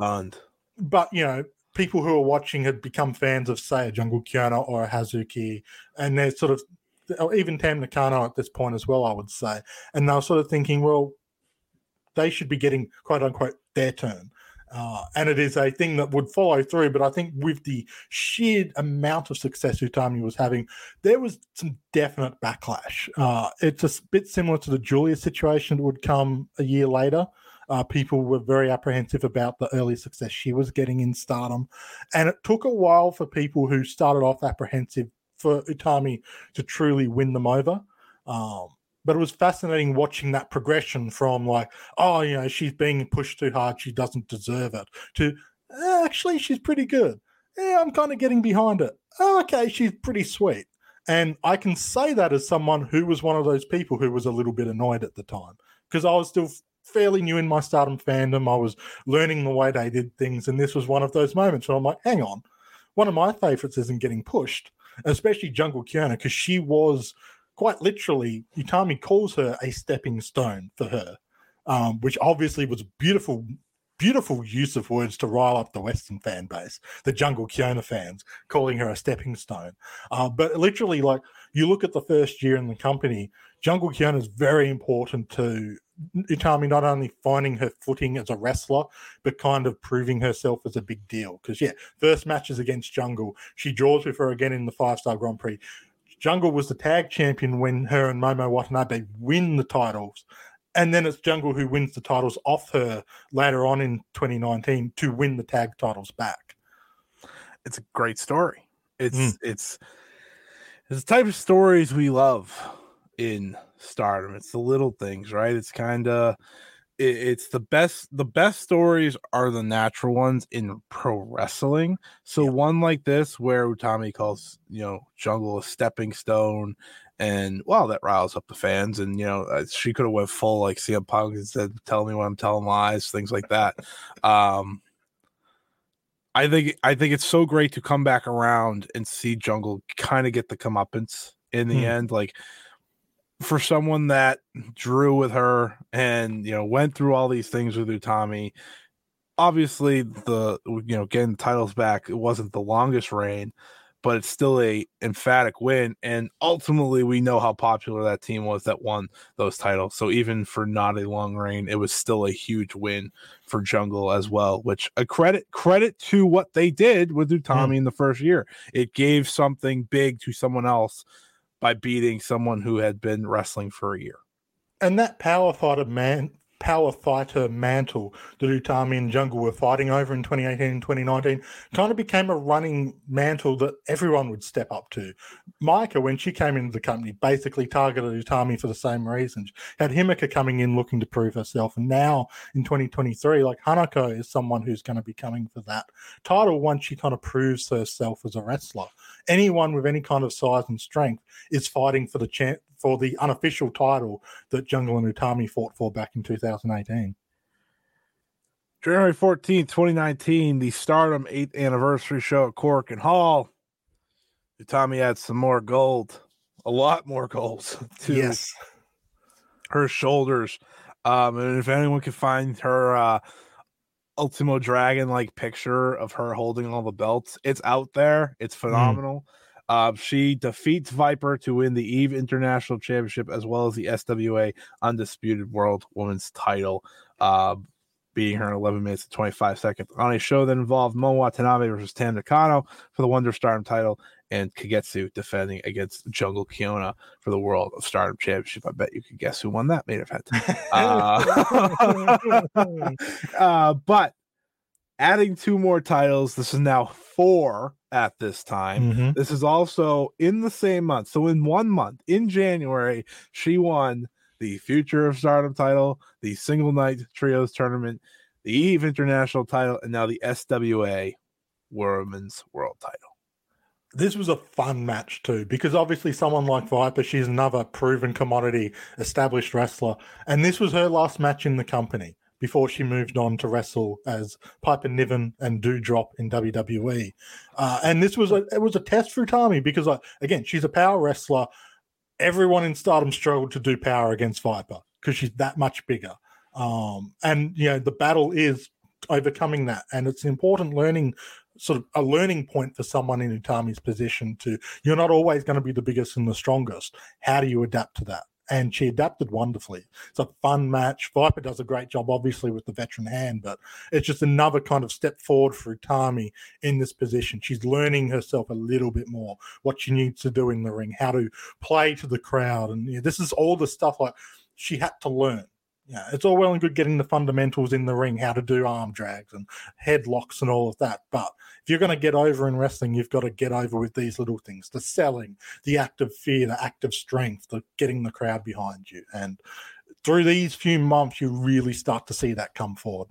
but you know, people who are watching had become fans of, say, a Jungle Kyona or a Hazuki, and they're sort of, even Tam Nakano at this point as well, I would say, and they're sort of thinking, well, they should be getting quote unquote their turn. Uh, and it is a thing that would follow through. But I think with the sheer amount of success Utami was having, there was some definite backlash. Uh, it's a bit similar to the Julia situation that would come a year later. Uh, people were very apprehensive about the early success she was getting in stardom. And it took a while for people who started off apprehensive for Utami to truly win them over. Um, but it was fascinating watching that progression from like, oh, you know, she's being pushed too hard, she doesn't deserve it, to "Eh, actually, she's pretty good. Yeah, I'm kind of getting behind it. Oh, okay, she's pretty sweet. And I can say that as someone who was one of those people who was a little bit annoyed at the time because I was still fairly new in my stardom fandom. I was learning the way they did things. And this was one of those moments where I'm like, hang on, one of my favorites isn't getting pushed, especially Jungle Kyona, because she was quite literally, Utami calls her a stepping stone for her, um, which obviously was beautiful. Beautiful use of words to rile up the Western fan base, the Jungle Kyona fans, calling her a stepping stone. Uh, but literally, like you look at the first year in the company, Jungle Kyona is very important to Utami not only finding her footing as a wrestler, but kind of proving herself as a big deal. Because yeah, first matches against Jungle, she draws with her again in the five star Grand Prix. Jungle was the tag champion when her and Momo Watanabe win the titles. And then it's Jungle who wins the titles off her later on in 2019 to win the tag titles back. It's a great story. It's Mm. it's it's the type of stories we love in stardom. It's the little things, right? It's kind of it, it's the best the best stories are the natural ones in pro wrestling. So one like this where Utami calls, you know, Jungle a stepping stone and wow, that riles up the fans. And you know, uh, she could have went full like CM Punk and said, "Tell me when I'm telling lies," things like that. Um, I think I think it's so great to come back around and see Jungle kind of get the comeuppance in the Hmm. end. Like for someone that drew with her and you know went through all these things with Utami. Obviously, the you know getting the titles back, it wasn't the longest reign, but it's still a emphatic win. And ultimately, we know how popular that team was that won those titles. So even for not a long reign, it was still a huge win for Jungle as well. Which a credit credit to what they did with hmm. Utami in the first year. It gave something big to someone else by beating someone who had been wrestling for a year. And that power fighter man power fighter mantle that Utami and Jungle were fighting over in 2018 and 2019 kind of became a running mantle that everyone would step up to. Maika, when she came into the company, basically targeted Utami for the same reasons. Had Himika coming in looking to prove herself. And now in 2023, like Hanako is someone who's going to be coming for that title once she kind of proves herself as a wrestler. Anyone with any kind of size and strength is fighting for the champ for the unofficial title that Jungle and Utami fought for back in 2018. January 14, 2019, the Stardom 8th anniversary show at Korakuen Hall. Utami had some more gold, a lot more gold to yes. her shoulders. Um, and if anyone can find her uh Ultimo Dragon like picture of her holding all the belts, it's out there. It's phenomenal. Uh, she defeats Viper to win the Eve International Championship as well as the SWA Undisputed World Women's title, uh, beating her in 11 minutes and 25 seconds on a show that involved Mo Watanabe versus Tam Nakano for the Wonder Stardom title and Kagetsu defending against Jungle Kyona for the World of Stardom Championship. I bet you could guess who won that main event. Uh, uh, but adding two more titles, this is now four at this time. Mhm. This is also in the same month. So in one month, in January, she won the Future of Stardom title, the Single Night Trios tournament, the Eve International title, and now the SWA Women's World title. This was a fun match too, because obviously someone like Viper, she's another proven commodity, established wrestler, and this was her last match in the company before she moved on to wrestle as Piper Niven and Doudrop in WWE. Uh, and this was a it was a test for Utami because like, again, she's a power wrestler. Everyone in Stardom struggled to do power against Viper because she's that much bigger. Um, and you know the battle is overcoming that, and it's an important learning sort of a learning point for someone in Utami's position to you're not always going to be the biggest and the strongest. How do you adapt to that? And she adapted wonderfully. It's a fun match. Viper does a great job, obviously, with the veteran hand, but it's just another kind of step forward for Utami in this position. She's learning herself a little bit more, what she needs to do in the ring, how to play to the crowd. And you know, this is all the stuff like she had to learn. Yeah, it's all well and good getting the fundamentals in the ring, how to do arm drags and headlocks and all of that. But if you're going to get over in wrestling, you've got to get over with these little things the selling, the act of fear, the act of strength, the getting the crowd behind you. And through these few months, you really start to see that come forward.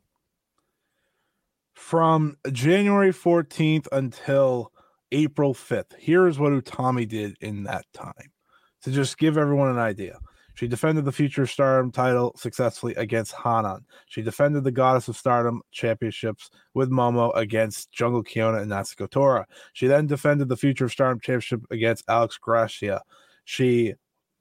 From January 14th until April 5th, here's what Utami did in that time to just give everyone an idea. She defended the Future Stardom title successfully against Hanan. She defended the Goddess of Stardom championships with Momo against Jungle Kyona and Natsuko Tora. She then defended the Future of Stardom championship against Alex Gracia. She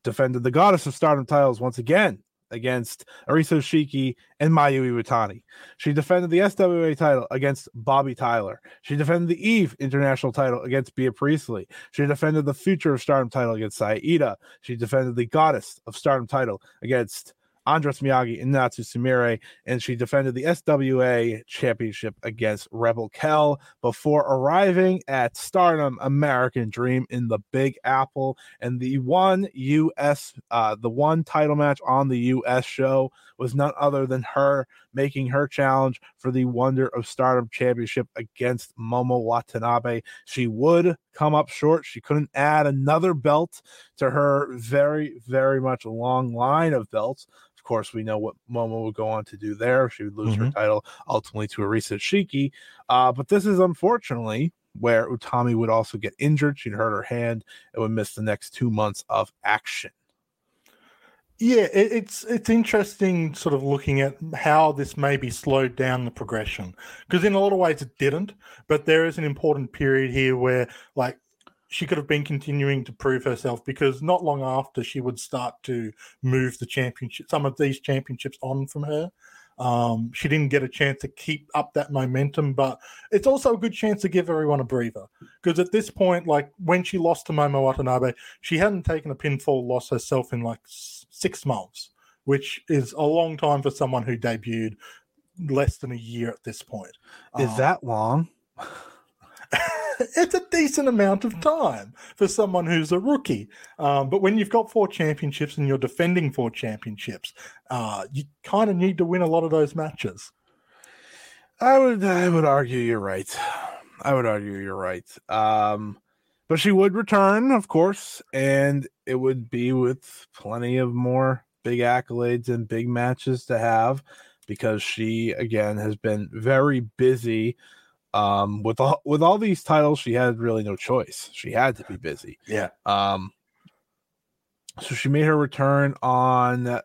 defended the Goddess of Stardom titles once again against Arisa Shiki and Mayu Iwatani. She defended the SWA title against Bobby Tyler. She defended the Eve International title against Bea Priestley. She defended the Future of Stardom title against Saida. She defended the Goddess of Stardom title against Andras Miyagi and Natsu Sumire, and she defended the SWA championship against Rebel Kel before arriving at Stardom American Dream in the Big Apple. And the one US, uh, the one title match on the US show was none other than her making her challenge for the Wonder of Stardom championship against Momo Watanabe. She would come up short. She couldn't add another belt to her very, very much long line of belts. Of course, we know what Momo would go on to do there. She would lose mm-hmm. her title ultimately to Arisa Shiki. Uh, but this is unfortunately where Utami would also get injured. She'd hurt her hand and would miss the next two months of action. Yeah, it's it's interesting, sort of looking at how this maybe slowed down the progression because in a lot of ways it didn't. But there is an important period here where, like, she could have been continuing to prove herself because not long after she would start to move the championship, some of these championships on from her. Um, she didn't get a chance to keep up that momentum, but it's also a good chance to give everyone a breather because at this point, like when she lost to Momo Watanabe, she hadn't taken a pinfall loss herself in like six months, which is a long time for someone who debuted less than a year at this point. Is um, that long? it's a decent amount of time for someone who's a rookie. Um, but when you've got four championships and you're defending four championships, uh, you kind of need to win a lot of those matches. I would, I would argue you're right. I would argue you're right. Um, but she would return, of course, and it would be with plenty of more big accolades and big matches to have because she again has been very busy um with all with all these titles she had really no choice. She had to be busy. Yeah. Um so she made her return on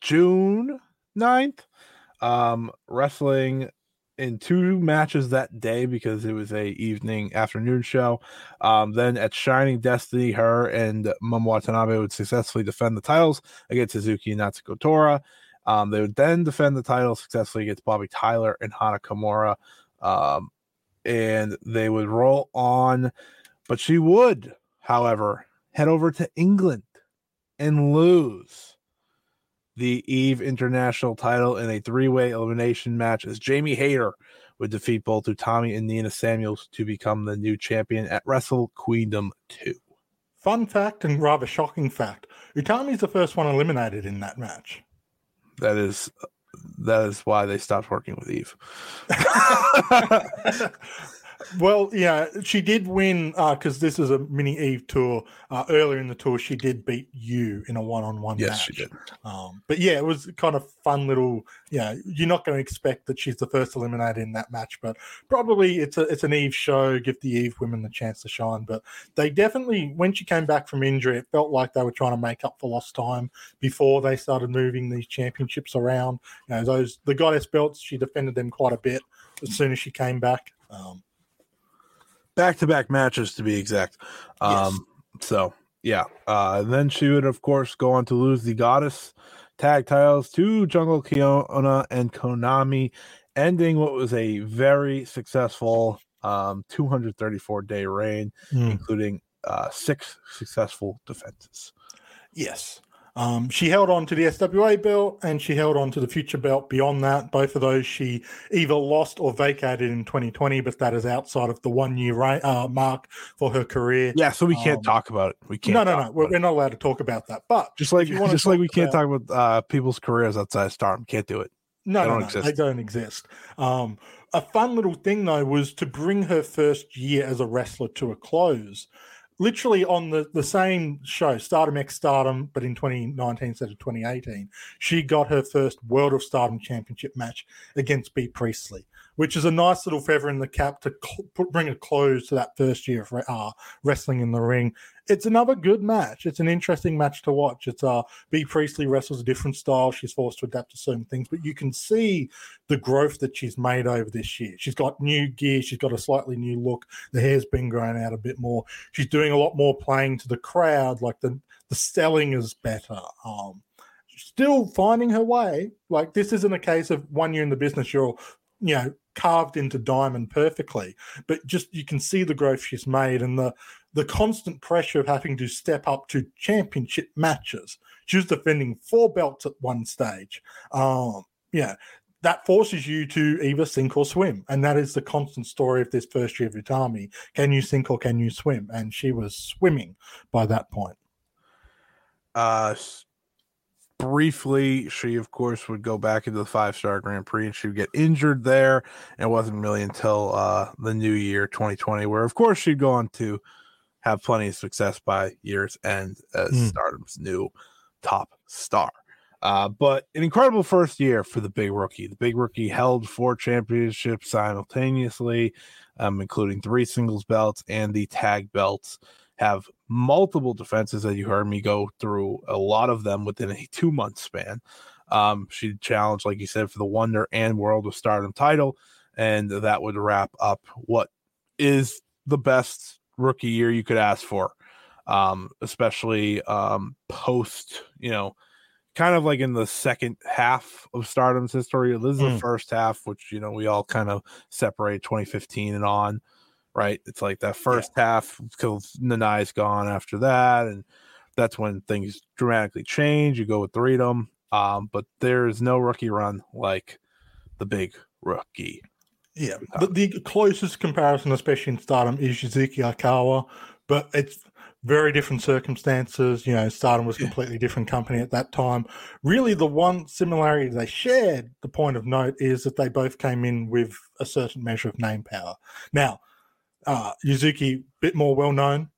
june 9th um wrestling in two matches that day because it was a evening afternoon show. Um then at shining destiny her and Momo Watanabe would successfully defend the titles against suzuki and natsuko tora um, they would then defend the title successfully against Bobby Tyler and Hana Kimura. Um, and they would roll on, but she would, however, head over to England and lose the Eve International title in a three way elimination match as Jamie Hayter would defeat both Utami and Nina Samuels to become the new champion at Wrestle Queendom 2. Fun fact and rather shocking fact Utami's the first one eliminated in that match. That is that is why they stopped working with Eve. well, yeah, she did win because uh, this is a mini Eve tour. Uh, earlier in the tour, she did beat you in a one-on-one yes, match. she did. Um, but yeah, it was kind of fun little. Yeah, you're not going to expect that she's the first eliminated in that match, but probably it's a it's an Eve show. Give the Eve women the chance to shine. But they definitely, when she came back from injury, it felt like they were trying to make up for lost time before they started moving these championships around. You know, those the goddess belts, she defended them quite a bit as soon as she came back. Um, back to back matches to be exact. Um, yes. So yeah, uh, then she would of course go on to lose the Goddess tag titles to Jungle Kyona and Konami, ending what was a very successful um, 234 day reign, mm. including uh, six successful defenses. Yes. Um, she held on to the SWA belt and she held on to the future belt beyond that. Both of those she either lost or vacated in 2020, but that is outside of the one year uh, mark for her career. Yeah, so we can't um, talk about it. We can't. No, no, no. We're, we're, not allowed to talk about that. But just like just like we can't about, talk about uh, people's careers outside of Stardom, can't do it. No, they no, no, they don't exist. Um, a fun little thing though was to bring her first year as a wrestler to a close literally on the, the same show, Stardom X Stardom, but in 2019 instead of 2018, she got her first World of Stardom Championship match against Bea Priestley which is a nice little feather in the cap to cl- put, bring a close to that first year of uh, wrestling in the ring. It's another good match. It's an interesting match to watch. It's uh, Bea Priestley wrestles a different style. She's forced to adapt to certain things, but you can see the growth that she's made over this year. She's got new gear. She's got a slightly new look. The hair's been grown out a bit more. She's doing a lot more playing to the crowd. Like the the selling is better. Um, still finding her way. Like this isn't a case of one year in the business, you're you know carved into diamond perfectly but just you can see the growth she's made and the the constant pressure of having to step up to championship matches. She was defending four belts at one stage. Um yeah that forces you to either sink or swim and that is the constant story of this first year of utami. Can you sink or can you swim? And she was swimming by that point. Uh briefly, she of course would go back into the five star Grand Prix and she would get injured there. It wasn't really until uh, the new year 2020, where of course she'd go on to have plenty of success by year's end as Mm. Stardom's new top star. Uh, but an incredible first year for the big rookie. The big rookie held four championships simultaneously, um, including three singles belts and the tag belts. Have multiple defenses that you heard me go through a lot of them within a two month span. Um, she challenged, like you said, for the Wonder and World of Stardom title, and that would wrap up what is the best rookie year you could ask for, um, especially um, post, you know, kind of like in the second half of Stardom's history. This is the Mm. first half, which you know we all kind of separate 2015 and on, right? It's like that first half because Nanae's gone after that, and that's when things dramatically change. You go with the Freedom, um, but there's no rookie run like the big rookie. Yeah, the, the closest comparison, especially in Stardom, is Yuzuki Aikawa, but it's very different circumstances. You know, Stardom was a completely different company at that time. Really, the one similarity they shared, the point of note, is that they both came in with a certain measure of name power. Now, uh, Yuzuki, bit more well known,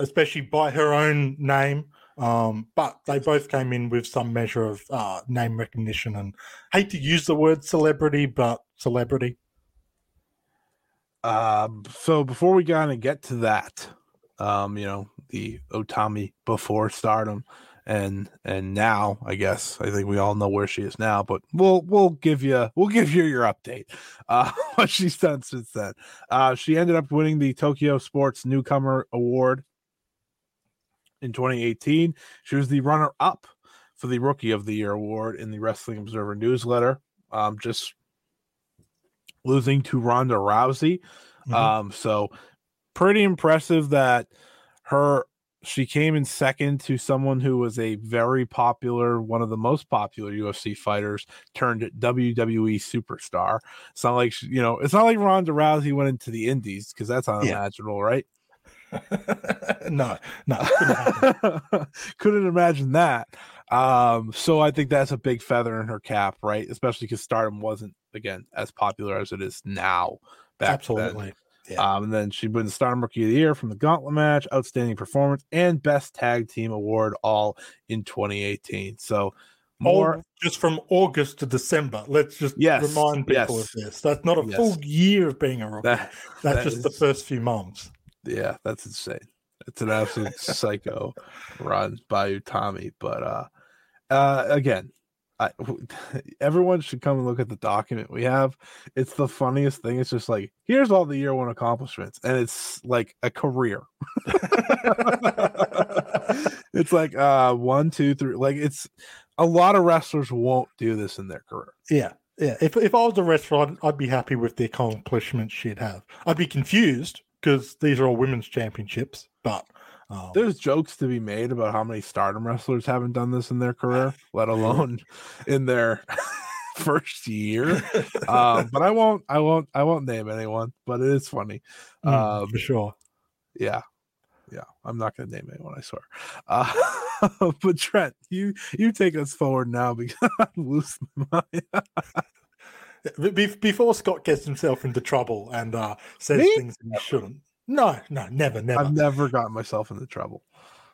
especially by her own name. Um, but they both came in with some measure of uh, name recognition and hate to use the word celebrity, but celebrity. Um, so before we kind of get to that, um, you know, the Utami before stardom and and now, I guess I think we all know where she is now, but we'll we'll give you we'll give you your update. Uh what she's done since then. Uh she ended up winning the Tokyo Sports Newcomer Award in 2018. She was the runner up for the Rookie of the Year award in the Wrestling Observer newsletter. Um just losing to Ronda Rousey. Mhm. Um, so pretty impressive that her she came in second to someone who was a very popular, one of the most popular UFC fighters turned WWE superstar. It's not like she, you know, it's not like Ronda Rousey went into the Indies because that's unimaginable, right? no, no. Couldn't imagine that. Um, so I think that's a big feather in her cap, right? Especially because Stardom wasn't again as popular as it is now. Back then. absolutely. Yeah. Um, and then she wins Stardom Rookie of the Year from the Gauntlet match, Outstanding Performance, and Best Tag Team Award, all in 2018. So more, All just from August to December. Let's just Yes, remind people yes. of this. That's not a Yes. full year of being a rookie. that, That's that just the first few months. yeah, that's insane. It's an absolute psycho run by Utami. But uh, uh, again, I, everyone should come and look at the document we have. It's the funniest thing. It's just like here's all the year one accomplishments, and it's like a career. it's like uh one, two, three. Like it's a lot of wrestlers won't do this in their career. Yeah. Yeah. If, if I was a wrestler, I'd, I'd be happy with the accomplishments she'd have. I'd be confused because these are all women's championships, but um, There's jokes to be made about how many stardom wrestlers haven't done this in their career, let alone in their first year. Um, but I won't, I won't, I won't name anyone. But it is funny. mm, Um, for sure. yeah, yeah. I'm not going to name anyone. I swear. Uh, but Trent, you you take us forward now because I'm losing my mind. Be- be- before Scott gets himself into trouble and uh, says Me? things he shouldn't. No, no, never, never. I've never gotten myself into trouble.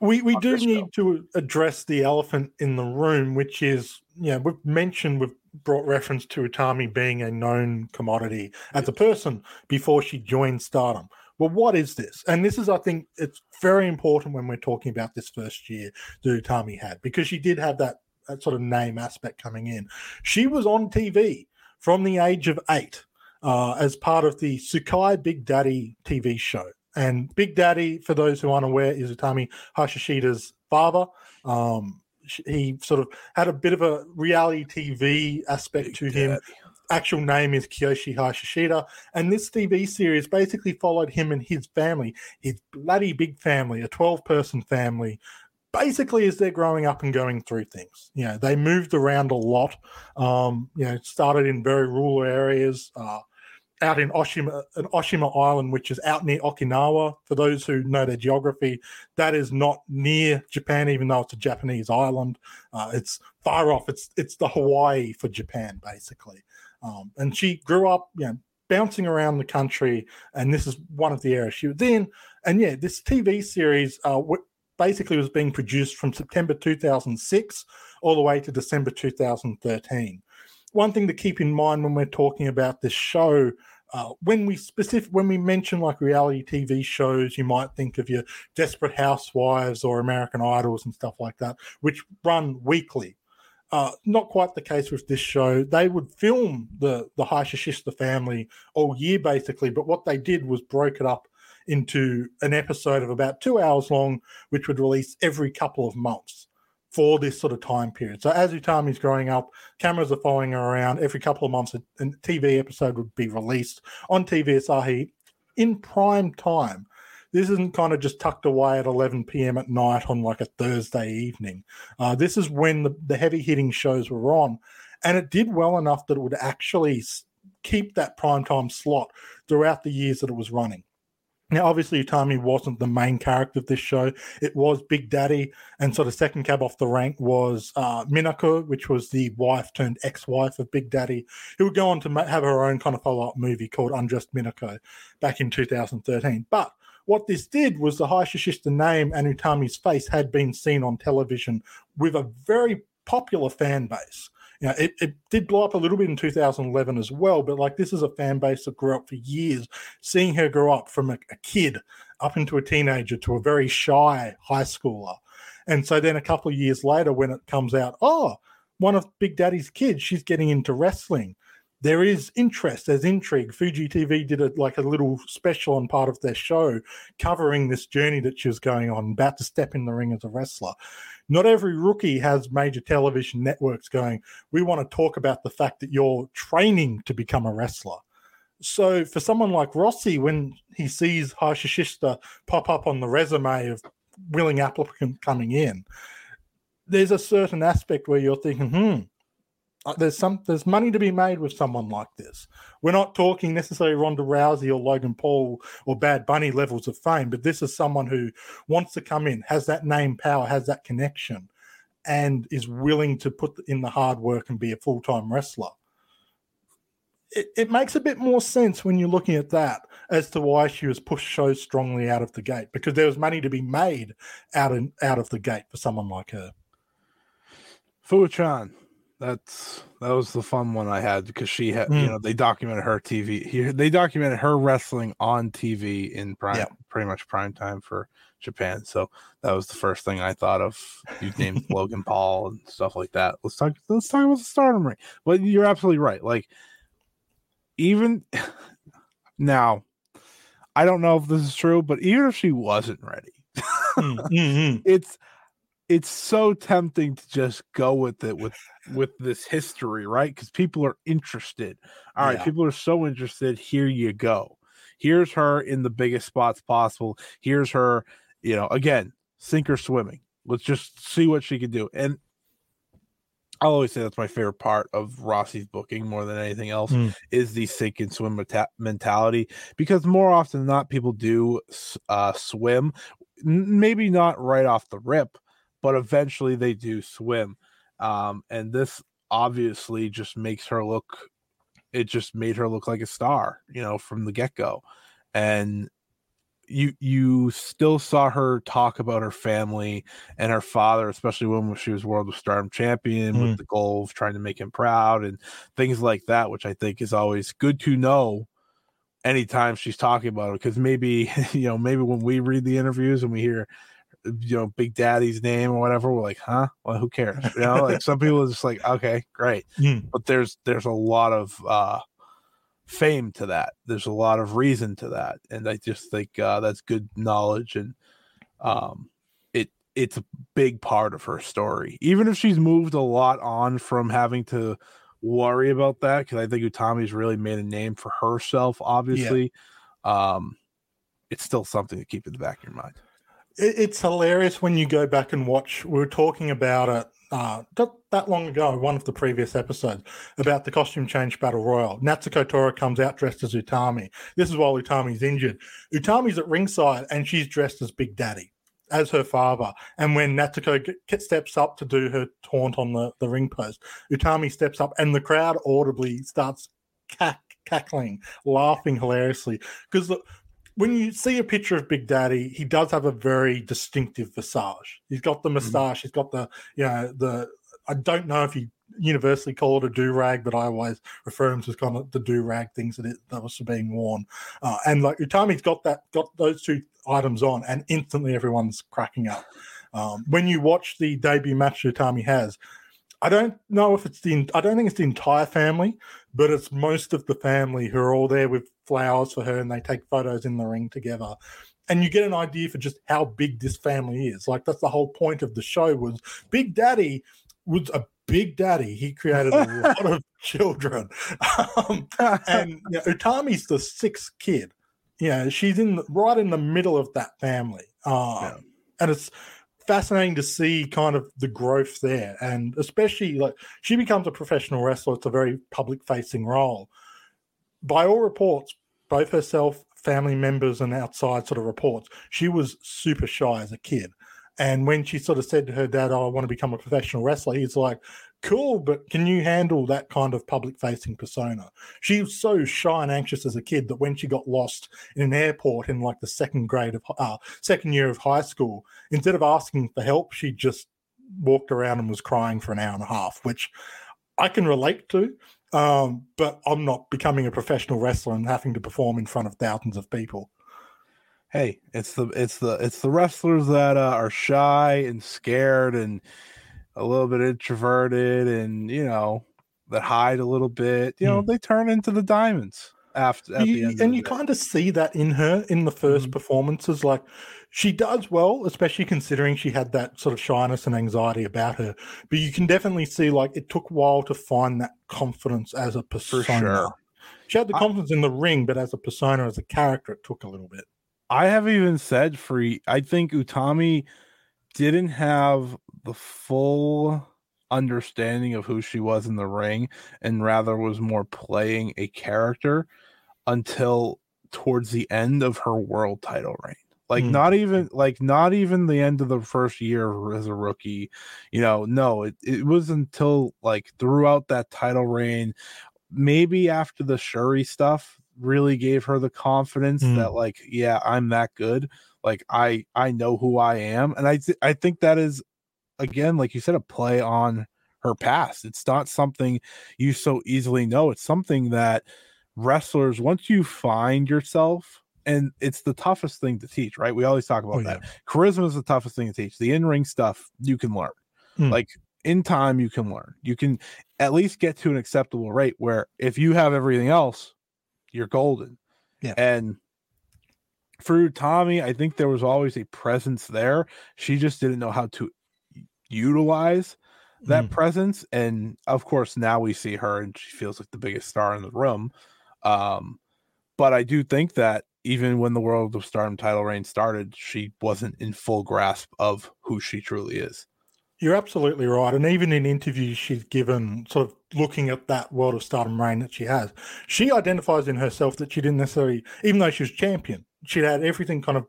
We we do need show. to address the elephant in the room, which is you know we've mentioned we've brought reference to Utami being a known commodity as a person before she joined Stardom. Well, what is this? And this is, I think, it's very important when we're talking about this first year that Utami had because she did have that, that sort of name aspect coming in. She was on TV from the age of eight uh, as part of the Sukai Big Daddy TV show. And Big Daddy, for those who aren't aware, is Utami Hayashishita's father. Um, he sort of had a bit of a reality TV aspect to him. Actual name is Kiyoshi Hayashishita. And this TV series basically followed him and his family, his bloody big family, a 12 person family, basically as they're growing up and going through things. You know, they moved around a lot. Um, you know, started in very rural areas. Uh, out in Oshima, an Oshima Island, which is out near Okinawa. For those who know their geography, that is not near Japan, even though it's a Japanese island. Uh, it's far off. It's it's the Hawaii for Japan, basically. Um, and she grew up, you know, bouncing around the country, and this is one of the areas she was in. And yeah, this TV series uh, w- basically was being produced from September 2006 all the way to December 2013 one thing to keep in mind when we're talking about this show uh, when we specific when we mention like reality TV shows, you might think of your Desperate Housewives or American Idols and stuff like that, which run weekly. Uh, not quite the case with this show. They would film the the Hayashishita family all year basically, but what they did was broke it up into an episode of about two hours long, which would release every couple of months for this sort of time period. So as Utami's growing up, cameras are following her around. Every couple of months, a, a TV episode would be released on TV Asahi in prime time. This isn't kind of just tucked away at 11 p.m. at night on like a Thursday evening. Uh, this is when the, the heavy hitting shows were on. And it did well enough that it would actually keep that prime time slot throughout the years that it was running. Now, obviously, Utami wasn't the main character of this show. It was Big Daddy, and sort of second cab off the rank was uh, Minako, which was the wife turned ex-wife of Big Daddy, who would go on to have her own kind of follow-up movie called Undressed Minako back in 2013. But what this did was the Hayashishita name and Utami's face had been seen on television with a very popular fan base you know, it, it did blow up a little bit in 2011 as well, but like this is a fan base that grew up for years, seeing her grow up from a, a kid up into a teenager to a very shy high schooler. And so then a couple of years later, when it comes out, oh, one of Big Daddy's kids, she's getting into wrestling there is interest, there's intrigue. Fuji TV did a, like a little special on part of their show covering this journey that she was going on, about to step in the ring as a wrestler. Not every rookie has major television networks going, we want to talk about the fact that you're training to become a wrestler. So for someone like Rossy, when he sees Hayashishita pop up on the resume of willing applicant coming in, there's a certain aspect where you're thinking, hmm, Uh, there's some there's money to be made with someone like this. We're not talking necessarily Ronda Rousey or Logan Paul or Bad Bunny levels of fame, but this is someone who wants to come in, has that name power, has that connection, and is willing to put in the hard work and be a full time wrestler. It, it makes a bit more sense when you're looking at that as to why she was pushed so strongly out of the gate because there was money to be made out in, out of the gate for someone like her. Fuchan, that's that was the fun one I had because she had mm. you know they documented her TV here they documented her wrestling on TV in prime yeah. pretty much prime time for Japan. So that was the first thing I thought of. You named Logan Paul and stuff like that. Let's talk let's talk about the stardom ring. But you're absolutely right. Like even now, I don't know if this is true, but even if she wasn't ready, mm, mm-hmm. it's it's so tempting to just go with it with with this history, right? Because people are interested. All right, yeah. people are so interested. Here you go. Here's her in the biggest spots possible. Here's her, you know, again, sink or swimming. Let's just see what she can do. And I'll always say that's my favorite part of Rossy's booking more than anything else mm. is the sink and swim meta- mentality because more often than not, people do uh, swim, maybe not right off the rip, but eventually they do swim. Um, and this obviously just makes her look, it just made her look like a star, you know, from the get go. And you you still saw her talk about her family and her father, especially when she was World of Stardom champion, mm. with the goal of trying to make him proud and things like that, which I think is always good to know anytime she's talking about it. Because maybe you know, maybe when we read the interviews and we hear you know Big Daddy's name or whatever, we're like, huh? Well, who cares? You know, like some people are just like, okay, great. Mm. But there's there's a lot of uh fame to that. There's a lot of reason to that, and I just think uh, that's good knowledge and um it it's a big part of her story. Even if she's moved a lot on from having to worry about that, because I think Utami's really made a name for herself. Obviously, yeah. um, it's still something to keep in the back of your mind it's hilarious when you go back and watch. We were talking about it uh, not that long ago, one of the previous episodes, about the costume change battle royal. Natsuko Tora comes out dressed as Utami. This is while Utami's injured. Utami's at ringside and she's dressed as Big Daddy, as her father. And when Natsuko g- steps up to do her taunt on the, the ring post, Utami steps up and the crowd audibly starts cack, cackling, laughing hilariously. Because when you see a picture of Big Daddy, he does have a very distinctive visage. He's got the moustache. He's got the, you know, the. I don't know if he universally call it a do rag, but I always refer him to as kind of the do rag things that it, that was being worn. Uh, and like Utami's got that, got those two items on, and instantly everyone's cracking up. Um, when you watch the debut match Utami has, I don't know if it's the I don't think it's the entire family, but it's most of the family who are all there with flowers for her and they take photos in the ring together. And you get an idea for just how big this family is. Like that's the whole point of the show was Big Daddy was a big daddy. He created a lot of children. Um, and you know, Utami's the sixth kid. Yeah, she's in right in the middle of that family. Um, Yeah. and it's fascinating to see kind of the growth there. And especially like she becomes a professional wrestler. It's a very public facing role. By all reports both herself family members and outside sort of reports she was super shy as a kid. And when she sort of said to her dad oh, i want to become a professional wrestler he's like cool but can you handle that kind of public facing persona? She was so shy and anxious as a kid that when she got lost in an airport in like the second grade of uh, second year of high school instead of asking for help she just walked around and was crying for an hour and a half which i can relate to um, but i'm not becoming a professional wrestler and having to perform in front of thousands of people. Hey, it's the it's the it's the wrestlers that uh, are shy and scared and a little bit introverted and you know that hide a little bit. You know, Mm. they turn into the diamonds after at the You- end. and you kind of see that in her in the 1st performances like she does well especially considering she had that sort of shyness and anxiety about her but you can definitely see like it took a while to find that confidence as a persona sure. she had the I- confidence in the ring but as a persona as a character it took a little bit I have even said free. I think Utami didn't have the full understanding of who she was in the ring, and rather was more playing a character until towards the end of her world title reign. Like Hmm. not even like not even the end of the first year as a rookie, you know. No, it, it was until like throughout that title reign, maybe after the Shuri stuff really gave her the confidence Mm. that like yeah i'm that good like i i know who i am and i th- i think that is again like you said a play on her past. It's not something you so easily know. It's something that wrestlers once you find yourself and it's the toughest thing to teach right? We always talk about Oh, that charisma is the toughest thing to teach. The in-ring stuff you can learn. Mm. like in time you can learn. You can at least get to an acceptable rate where if you have everything else you're golden. Yeah. and for Utami i think there was always a presence there. She just didn't know how to utilize that Mm. presence and of course now we see her and she feels like the biggest star in the room um but i do think that even when the world of stardom title reign started she wasn't in full grasp of who she truly is You're absolutely right. And even in interviews she's given, sort of looking at that world of stardom reign that she has, she identifies in herself that she didn't necessarily, even though she was champion, she'd had everything kind of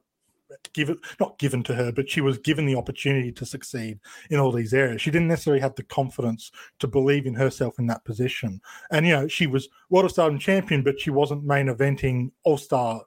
given, not given to her, but she was given the opportunity to succeed in all these areas. She didn't necessarily have the confidence to believe in herself in that position. And, you know, she was world of stardom champion, but she wasn't main eventing all star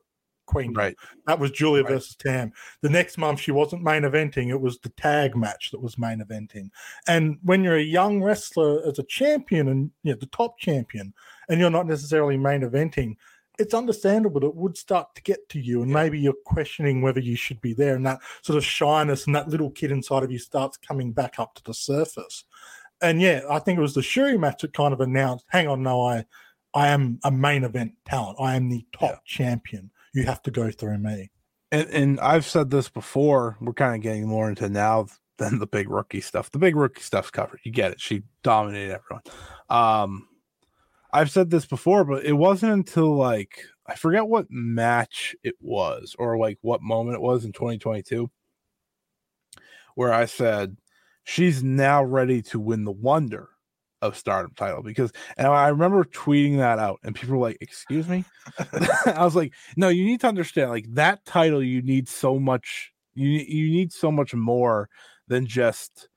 queen. right That was Giulia Right. versus Tam. The next month, she wasn't main eventing. It was the tag match that was main eventing. And when you're a young wrestler as a champion and you know, the top champion, and you're not necessarily main eventing, it's understandable that it would start to get to you. And maybe you're questioning whether you should be there. And that sort of shyness and that little kid inside of you starts coming back up to the surface. And yeah, I think it was the Shuri match that kind of announced, hang on, no, I I am a main event talent. I am the top champion. You have to go through me. and, and I've said this before. We're kind of getting more into now than the big rookie stuff. The big rookie stuff's covered. You get it. She dominated everyone. Um, I've said this before, but it wasn't until like I forget what match it was or like what moment it was in 2022 where I said she's now ready to win the wonder of stardom title because and I remember tweeting that out and people were like, excuse me. I was like, no, you need to understand like that title you need so much you you need so much more than just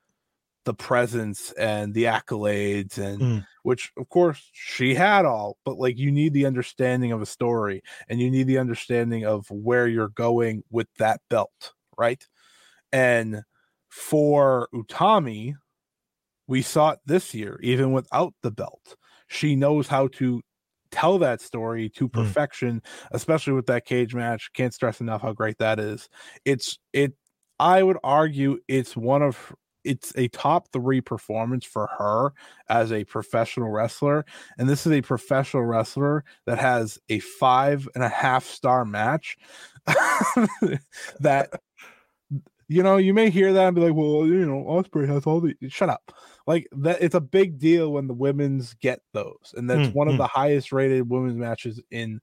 the presence and the accolades and Mm. which of course she had all but like you need the understanding of a story and you need the understanding of where you're going with that belt right? And for utami we saw it this year even without the belt. She knows how to tell that story to perfection especially with that cage match. Can't stress enough how great that is. It's it i would argue it's one of it's a top three performance for her as a professional wrestler and this is a professional wrestler that has a five and a half star match that you know you may hear that and be like well you know Ospreay has all the shut up like that it's a big deal when the women's get those and that's Mm, one of mm. the highest rated women's matches in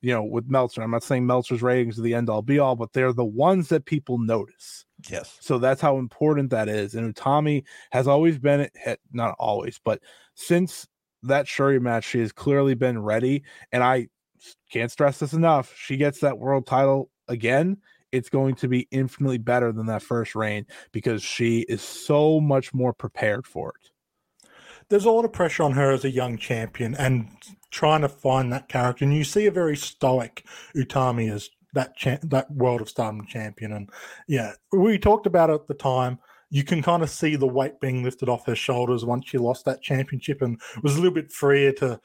you know with meltzer i'm not saying meltzer's ratings are the end all be all but they're the ones that people notice Yes. so that's how important that is. And Utami has always been he- not always, but since that Shuri match, she has clearly been ready. And I can't stress this enough. She gets that world title again. It's going to be infinitely better than that first reign because she is so much more prepared for it. there's a lot of pressure on her as a young champion and trying to find that character. And you see a very stoic Utami as that cha- that World of Stardom champion. And yeah, we talked about it at the time. You can kind of see the weight being lifted off her shoulders once she lost that championship and was a little bit freer to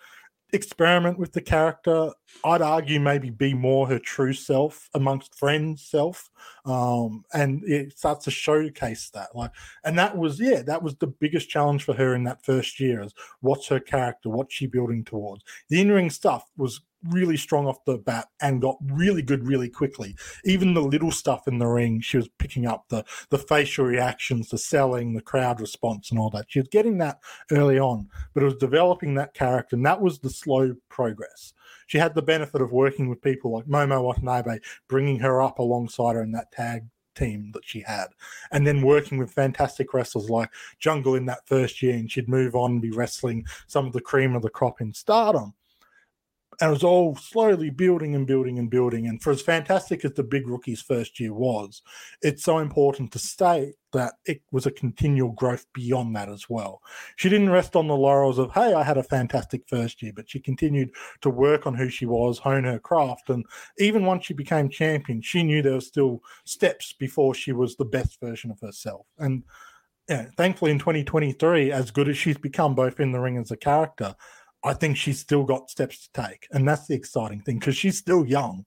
experiment with the character. I'd argue maybe be more her true self amongst friends self. Um, and it starts to showcase that. Like and that was yeah, that was the biggest challenge for her in that first year is what's her character, what's she building towards. The in-ring stuff was really strong off the bat and got really good really quickly. Even the little stuff in the ring, she was picking up the the facial reactions, the selling, the crowd response and all that. She was getting that early on, but it was developing that character and that was the slow progress. She had the benefit of working with people like Momo Watanabe, bringing her up alongside her in that tag team that she had and then working with fantastic wrestlers like Jungle in that first year, and she'd move on and be wrestling some of the cream of the crop in stardom. And it was all slowly building and building and building. And for as fantastic as the big rookie's first year was, it's so important to state that it was a continual growth beyond that as well. She didn't rest on the laurels of, hey, I had a fantastic first year, but she continued to work on who she was, hone her craft. And even once she became champion, she knew there were still steps before she was the best version of herself. And yeah, thankfully in 2023, as good as she's become both in the ring as a character, I think she's still got steps to take. And that's the exciting thing because she's still young.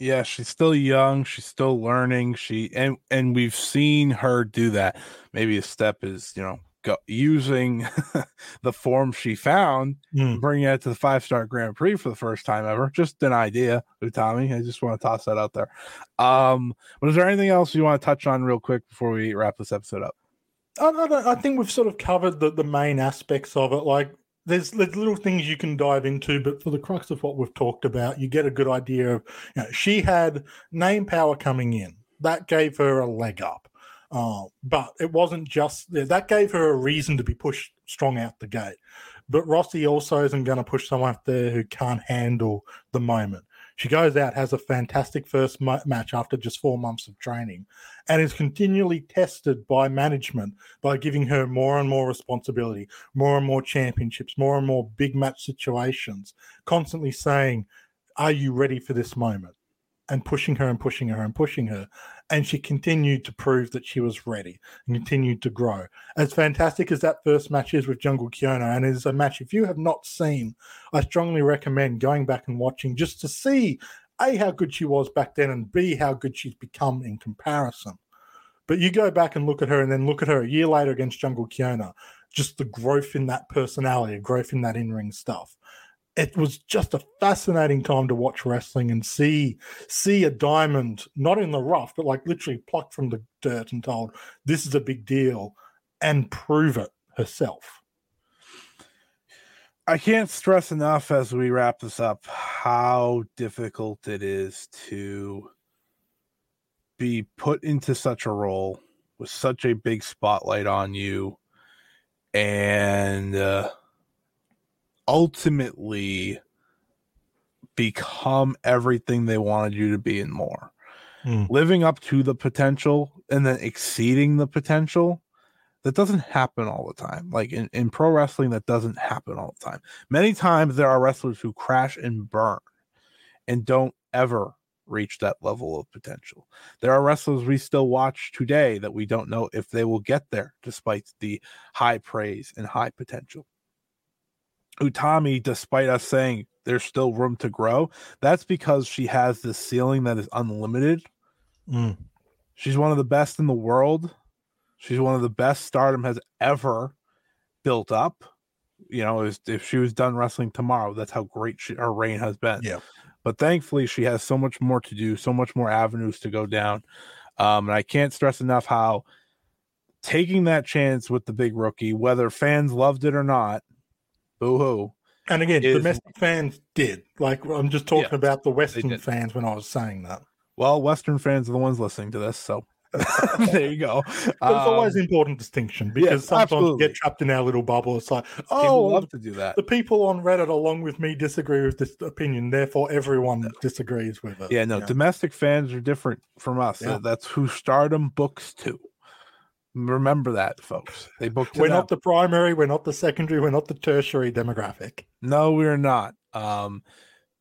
Yeah, she's still young. She's still learning. She and and we've seen her do that. Maybe a step is you know go, using the form she found, Mm. bringing it to the five star Grand Prix for the first time ever. Just an idea, Utami. I just want to toss that out there. Um, but is there anything else you want to touch on real quick before we wrap this episode up? I, I, don't- I think we've sort of covered the, the main aspects of it. Like there's, little things you can dive into, but for the crux of what we've talked about, you get a good idea of, you know, she had name power coming in. That gave her a leg up. Uh, but it wasn't just that gave her a reason to be pushed strong out the gate. But Rossy also isn't going to push someone out there who can't handle the moment. She goes out, has a fantastic first ma- match after just four months of training, and is continually tested by management by giving her more and more responsibility, more and more championships, more and more big match situations, constantly saying, Are you ready for this moment? And pushing her and pushing her and pushing her. And she continued to prove that she was ready and continued to grow. As fantastic as that first match is with Jungle Kyona, and is a match, if you have not seen, I strongly recommend going back and watching just to see A, how good she was back then, and B, how good she's become in comparison. But you go back and look at her, and then look at her a year later against Jungle Kyona, just the growth in that personality, growth in that in ring stuff. It was just a fascinating time to watch wrestling and see see a diamond not in the rough, but like literally plucked from the dirt and told this is a big deal, and prove it herself. I can't stress enough as we wrap this up how difficult it is to be put into such a role with such a big spotlight on you and uh, ultimately become everything they wanted you to be and more. Mm. Living up to the potential and then exceeding the potential that doesn't happen all the time. Like in, in pro wrestling, that doesn't happen all the time. Many times there are wrestlers who crash and burn and don't ever reach that level of potential. There are wrestlers we still watch today that we don't know if they will get there despite the high praise and high potential. Utami, despite us saying there's still room to grow, that's because she has this ceiling that is unlimited. Mm. She's one of the best in the world. She's one of the best stardom has ever built up. You know, if she was done wrestling tomorrow, that's how great she, her reign has been. Yeah. But thankfully, she has so much more to do, so much more avenues to go down. Um, and I can't stress enough how taking that chance with the big rookie, whether fans loved it or not, boo hoo. And again, is- domestic fans did. Like I'm just talking Yeah, about the Western fans when I was saying that. Well, Western fans are the ones listening to this, so there you go. But it's always Um, an important distinction because yes, sometimes we get trapped in our little bubble. It's like, oh, love to do that. the people on Reddit along with me disagree with this opinion, therefore everyone disagrees with it. Yeah, no, know? domestic fans are different from us. Yeah. That's who Stardom books to. Remember that, folks. They book to We're not the primary, we're not the secondary, we're not the tertiary demographic. No, we're not. Um,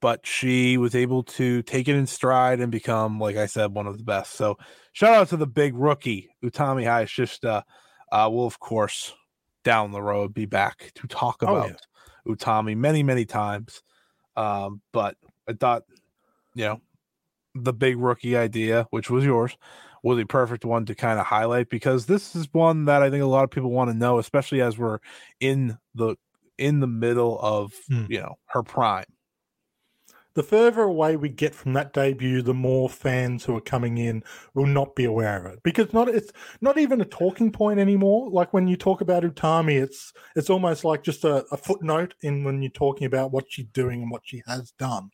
but she was able to take it in stride and become, like I said, one of the best. So shout out to the big rookie, Utami Hayashishita. Uh, will of course down the road be back to talk Oh, about yeah. Utami many, many times. Um, but I thought, you know, the big rookie idea, which was yours, was a perfect one to kind of highlight because this is one that I think a lot of people want to know, especially as we're in the in the middle of Hmm. you know her prime. The further away we get from that debut, the more fans who are coming in will not be aware of it because not it's not even a talking point anymore. Like when you talk about Utami, it's it's almost like just a, a footnote in when you're talking about what she's doing and what she has done.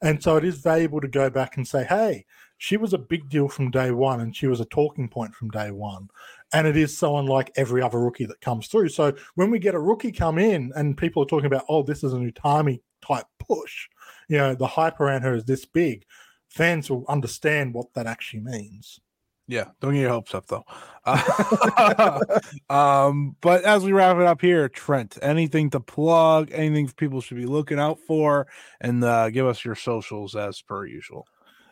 And so it is valuable to go back and say, hey, she was a big deal from day one and she was a talking point from day one. And it is so unlike every other rookie that comes through. So when we get a rookie come in and people are talking about, oh, this is an Utami type push, you know, the hype around her is this big, fans will understand what that actually means. Yeah, don't get your hopes up though. Uh, um, but as we wrap it up here, Trent, anything to plug, anything people should be looking out for, and uh, give us your socials as per usual.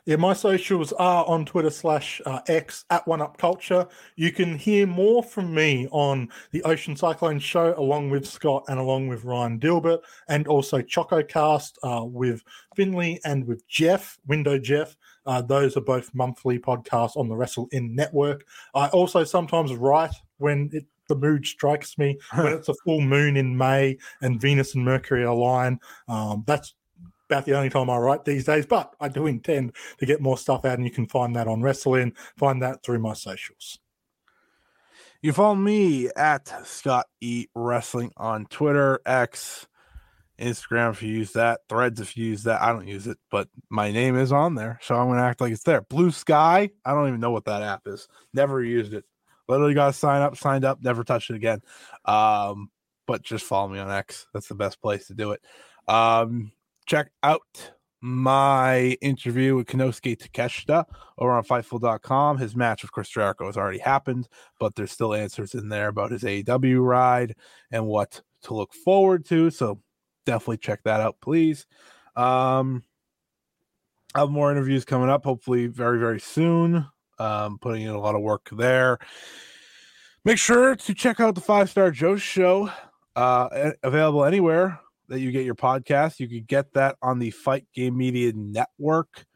Yeah, my socials are on Twitter slash uh, X at One Up Culture. You can hear more from me on the Ocean Cyclone Show along with Scott and along with Ryan Dilbert, and also ChocoCast uh, with Finley and with Jeff, Window Jeff. Uh, those are both monthly podcasts on the Wrestle In Network. I also sometimes write when it, the mood strikes me, when it's a full moon in May and Venus and Mercury align. Um, that's about the only time I write these days, but I do intend to get more stuff out, and you can find that on Wrestling, Find that through my socials. You follow me at Scott E Wrestling on Twitter, X, Instagram if you use that, Threads if you use that. I don't use it, but my name is on there, so I'm gonna act like it's there. Blue Sky, I don't even know what that app is. Never used it. Literally got to sign up, signed up, never touched it again. Um, but just follow me on X. That's the best place to do it. Um, check out my interview with Konosuke Takeshita over on Fightful.com. His match with Chris Jericho has already happened, but there's still answers in there about his AEW ride and what to look forward to. So definitely check that out, please. Um, I have more interviews coming up, hopefully very, very soon. Um, putting in a lot of work there. Make sure to check out the Five Star Joe Show, uh, available anywhere that you get your podcast. You could get that on the Fight Game Media Network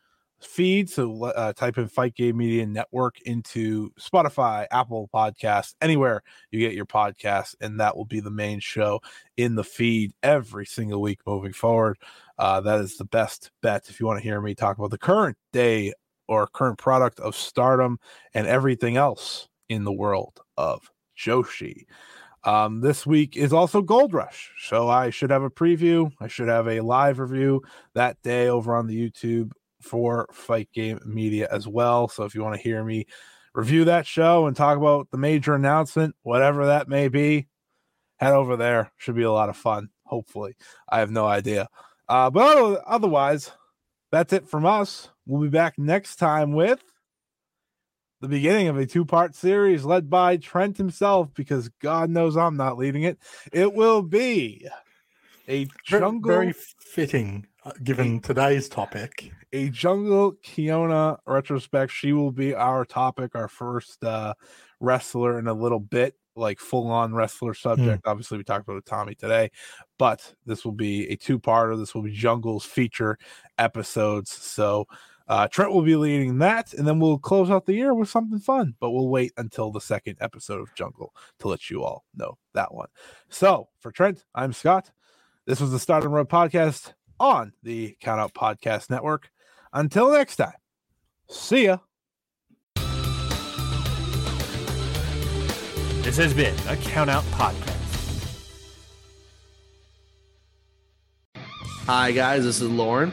feed. So uh, type in Fight Game Media Network into Spotify, Apple Podcasts, anywhere you get your podcast, and that will be the main show in the feed every single week moving forward. Uh, that is the best bet if you want to hear me talk about the current day or current product of stardom and everything else in the world of Joshi. Um, this week is also Gold Rush, so I should have a preview. I should have a live review that day over on the YouTube for Fight Game Media as well. So if you want to hear me review that show and talk about the major announcement, whatever that may be, head over there. Should be a lot of fun. Hopefully, I have no idea. Uh, but otherwise, that's it from us. We'll be back next time with the beginning of a two part series led by Trent himself, because God knows I'm not leading it. It will be a jungle. Very, very fitting uh, given today's topic. A jungle Kyona retrospect. She will be our topic, our first uh, wrestler in a little bit like full on wrestler subject. Mm. Obviously, we talked about Utami today, but this will be a two parter. This will be Jungle's feature episodes. So uh, Trent will be leading that, and then we'll close out the year with something fun. But we'll wait until the second episode of Jungle to let you all know that one. So for Trent, I'm Scott. This was the Stardom Road podcast on the Countout Podcast Network. Until next time, see ya. This has been a Countout Podcast. Hi, guys. This is Lauren.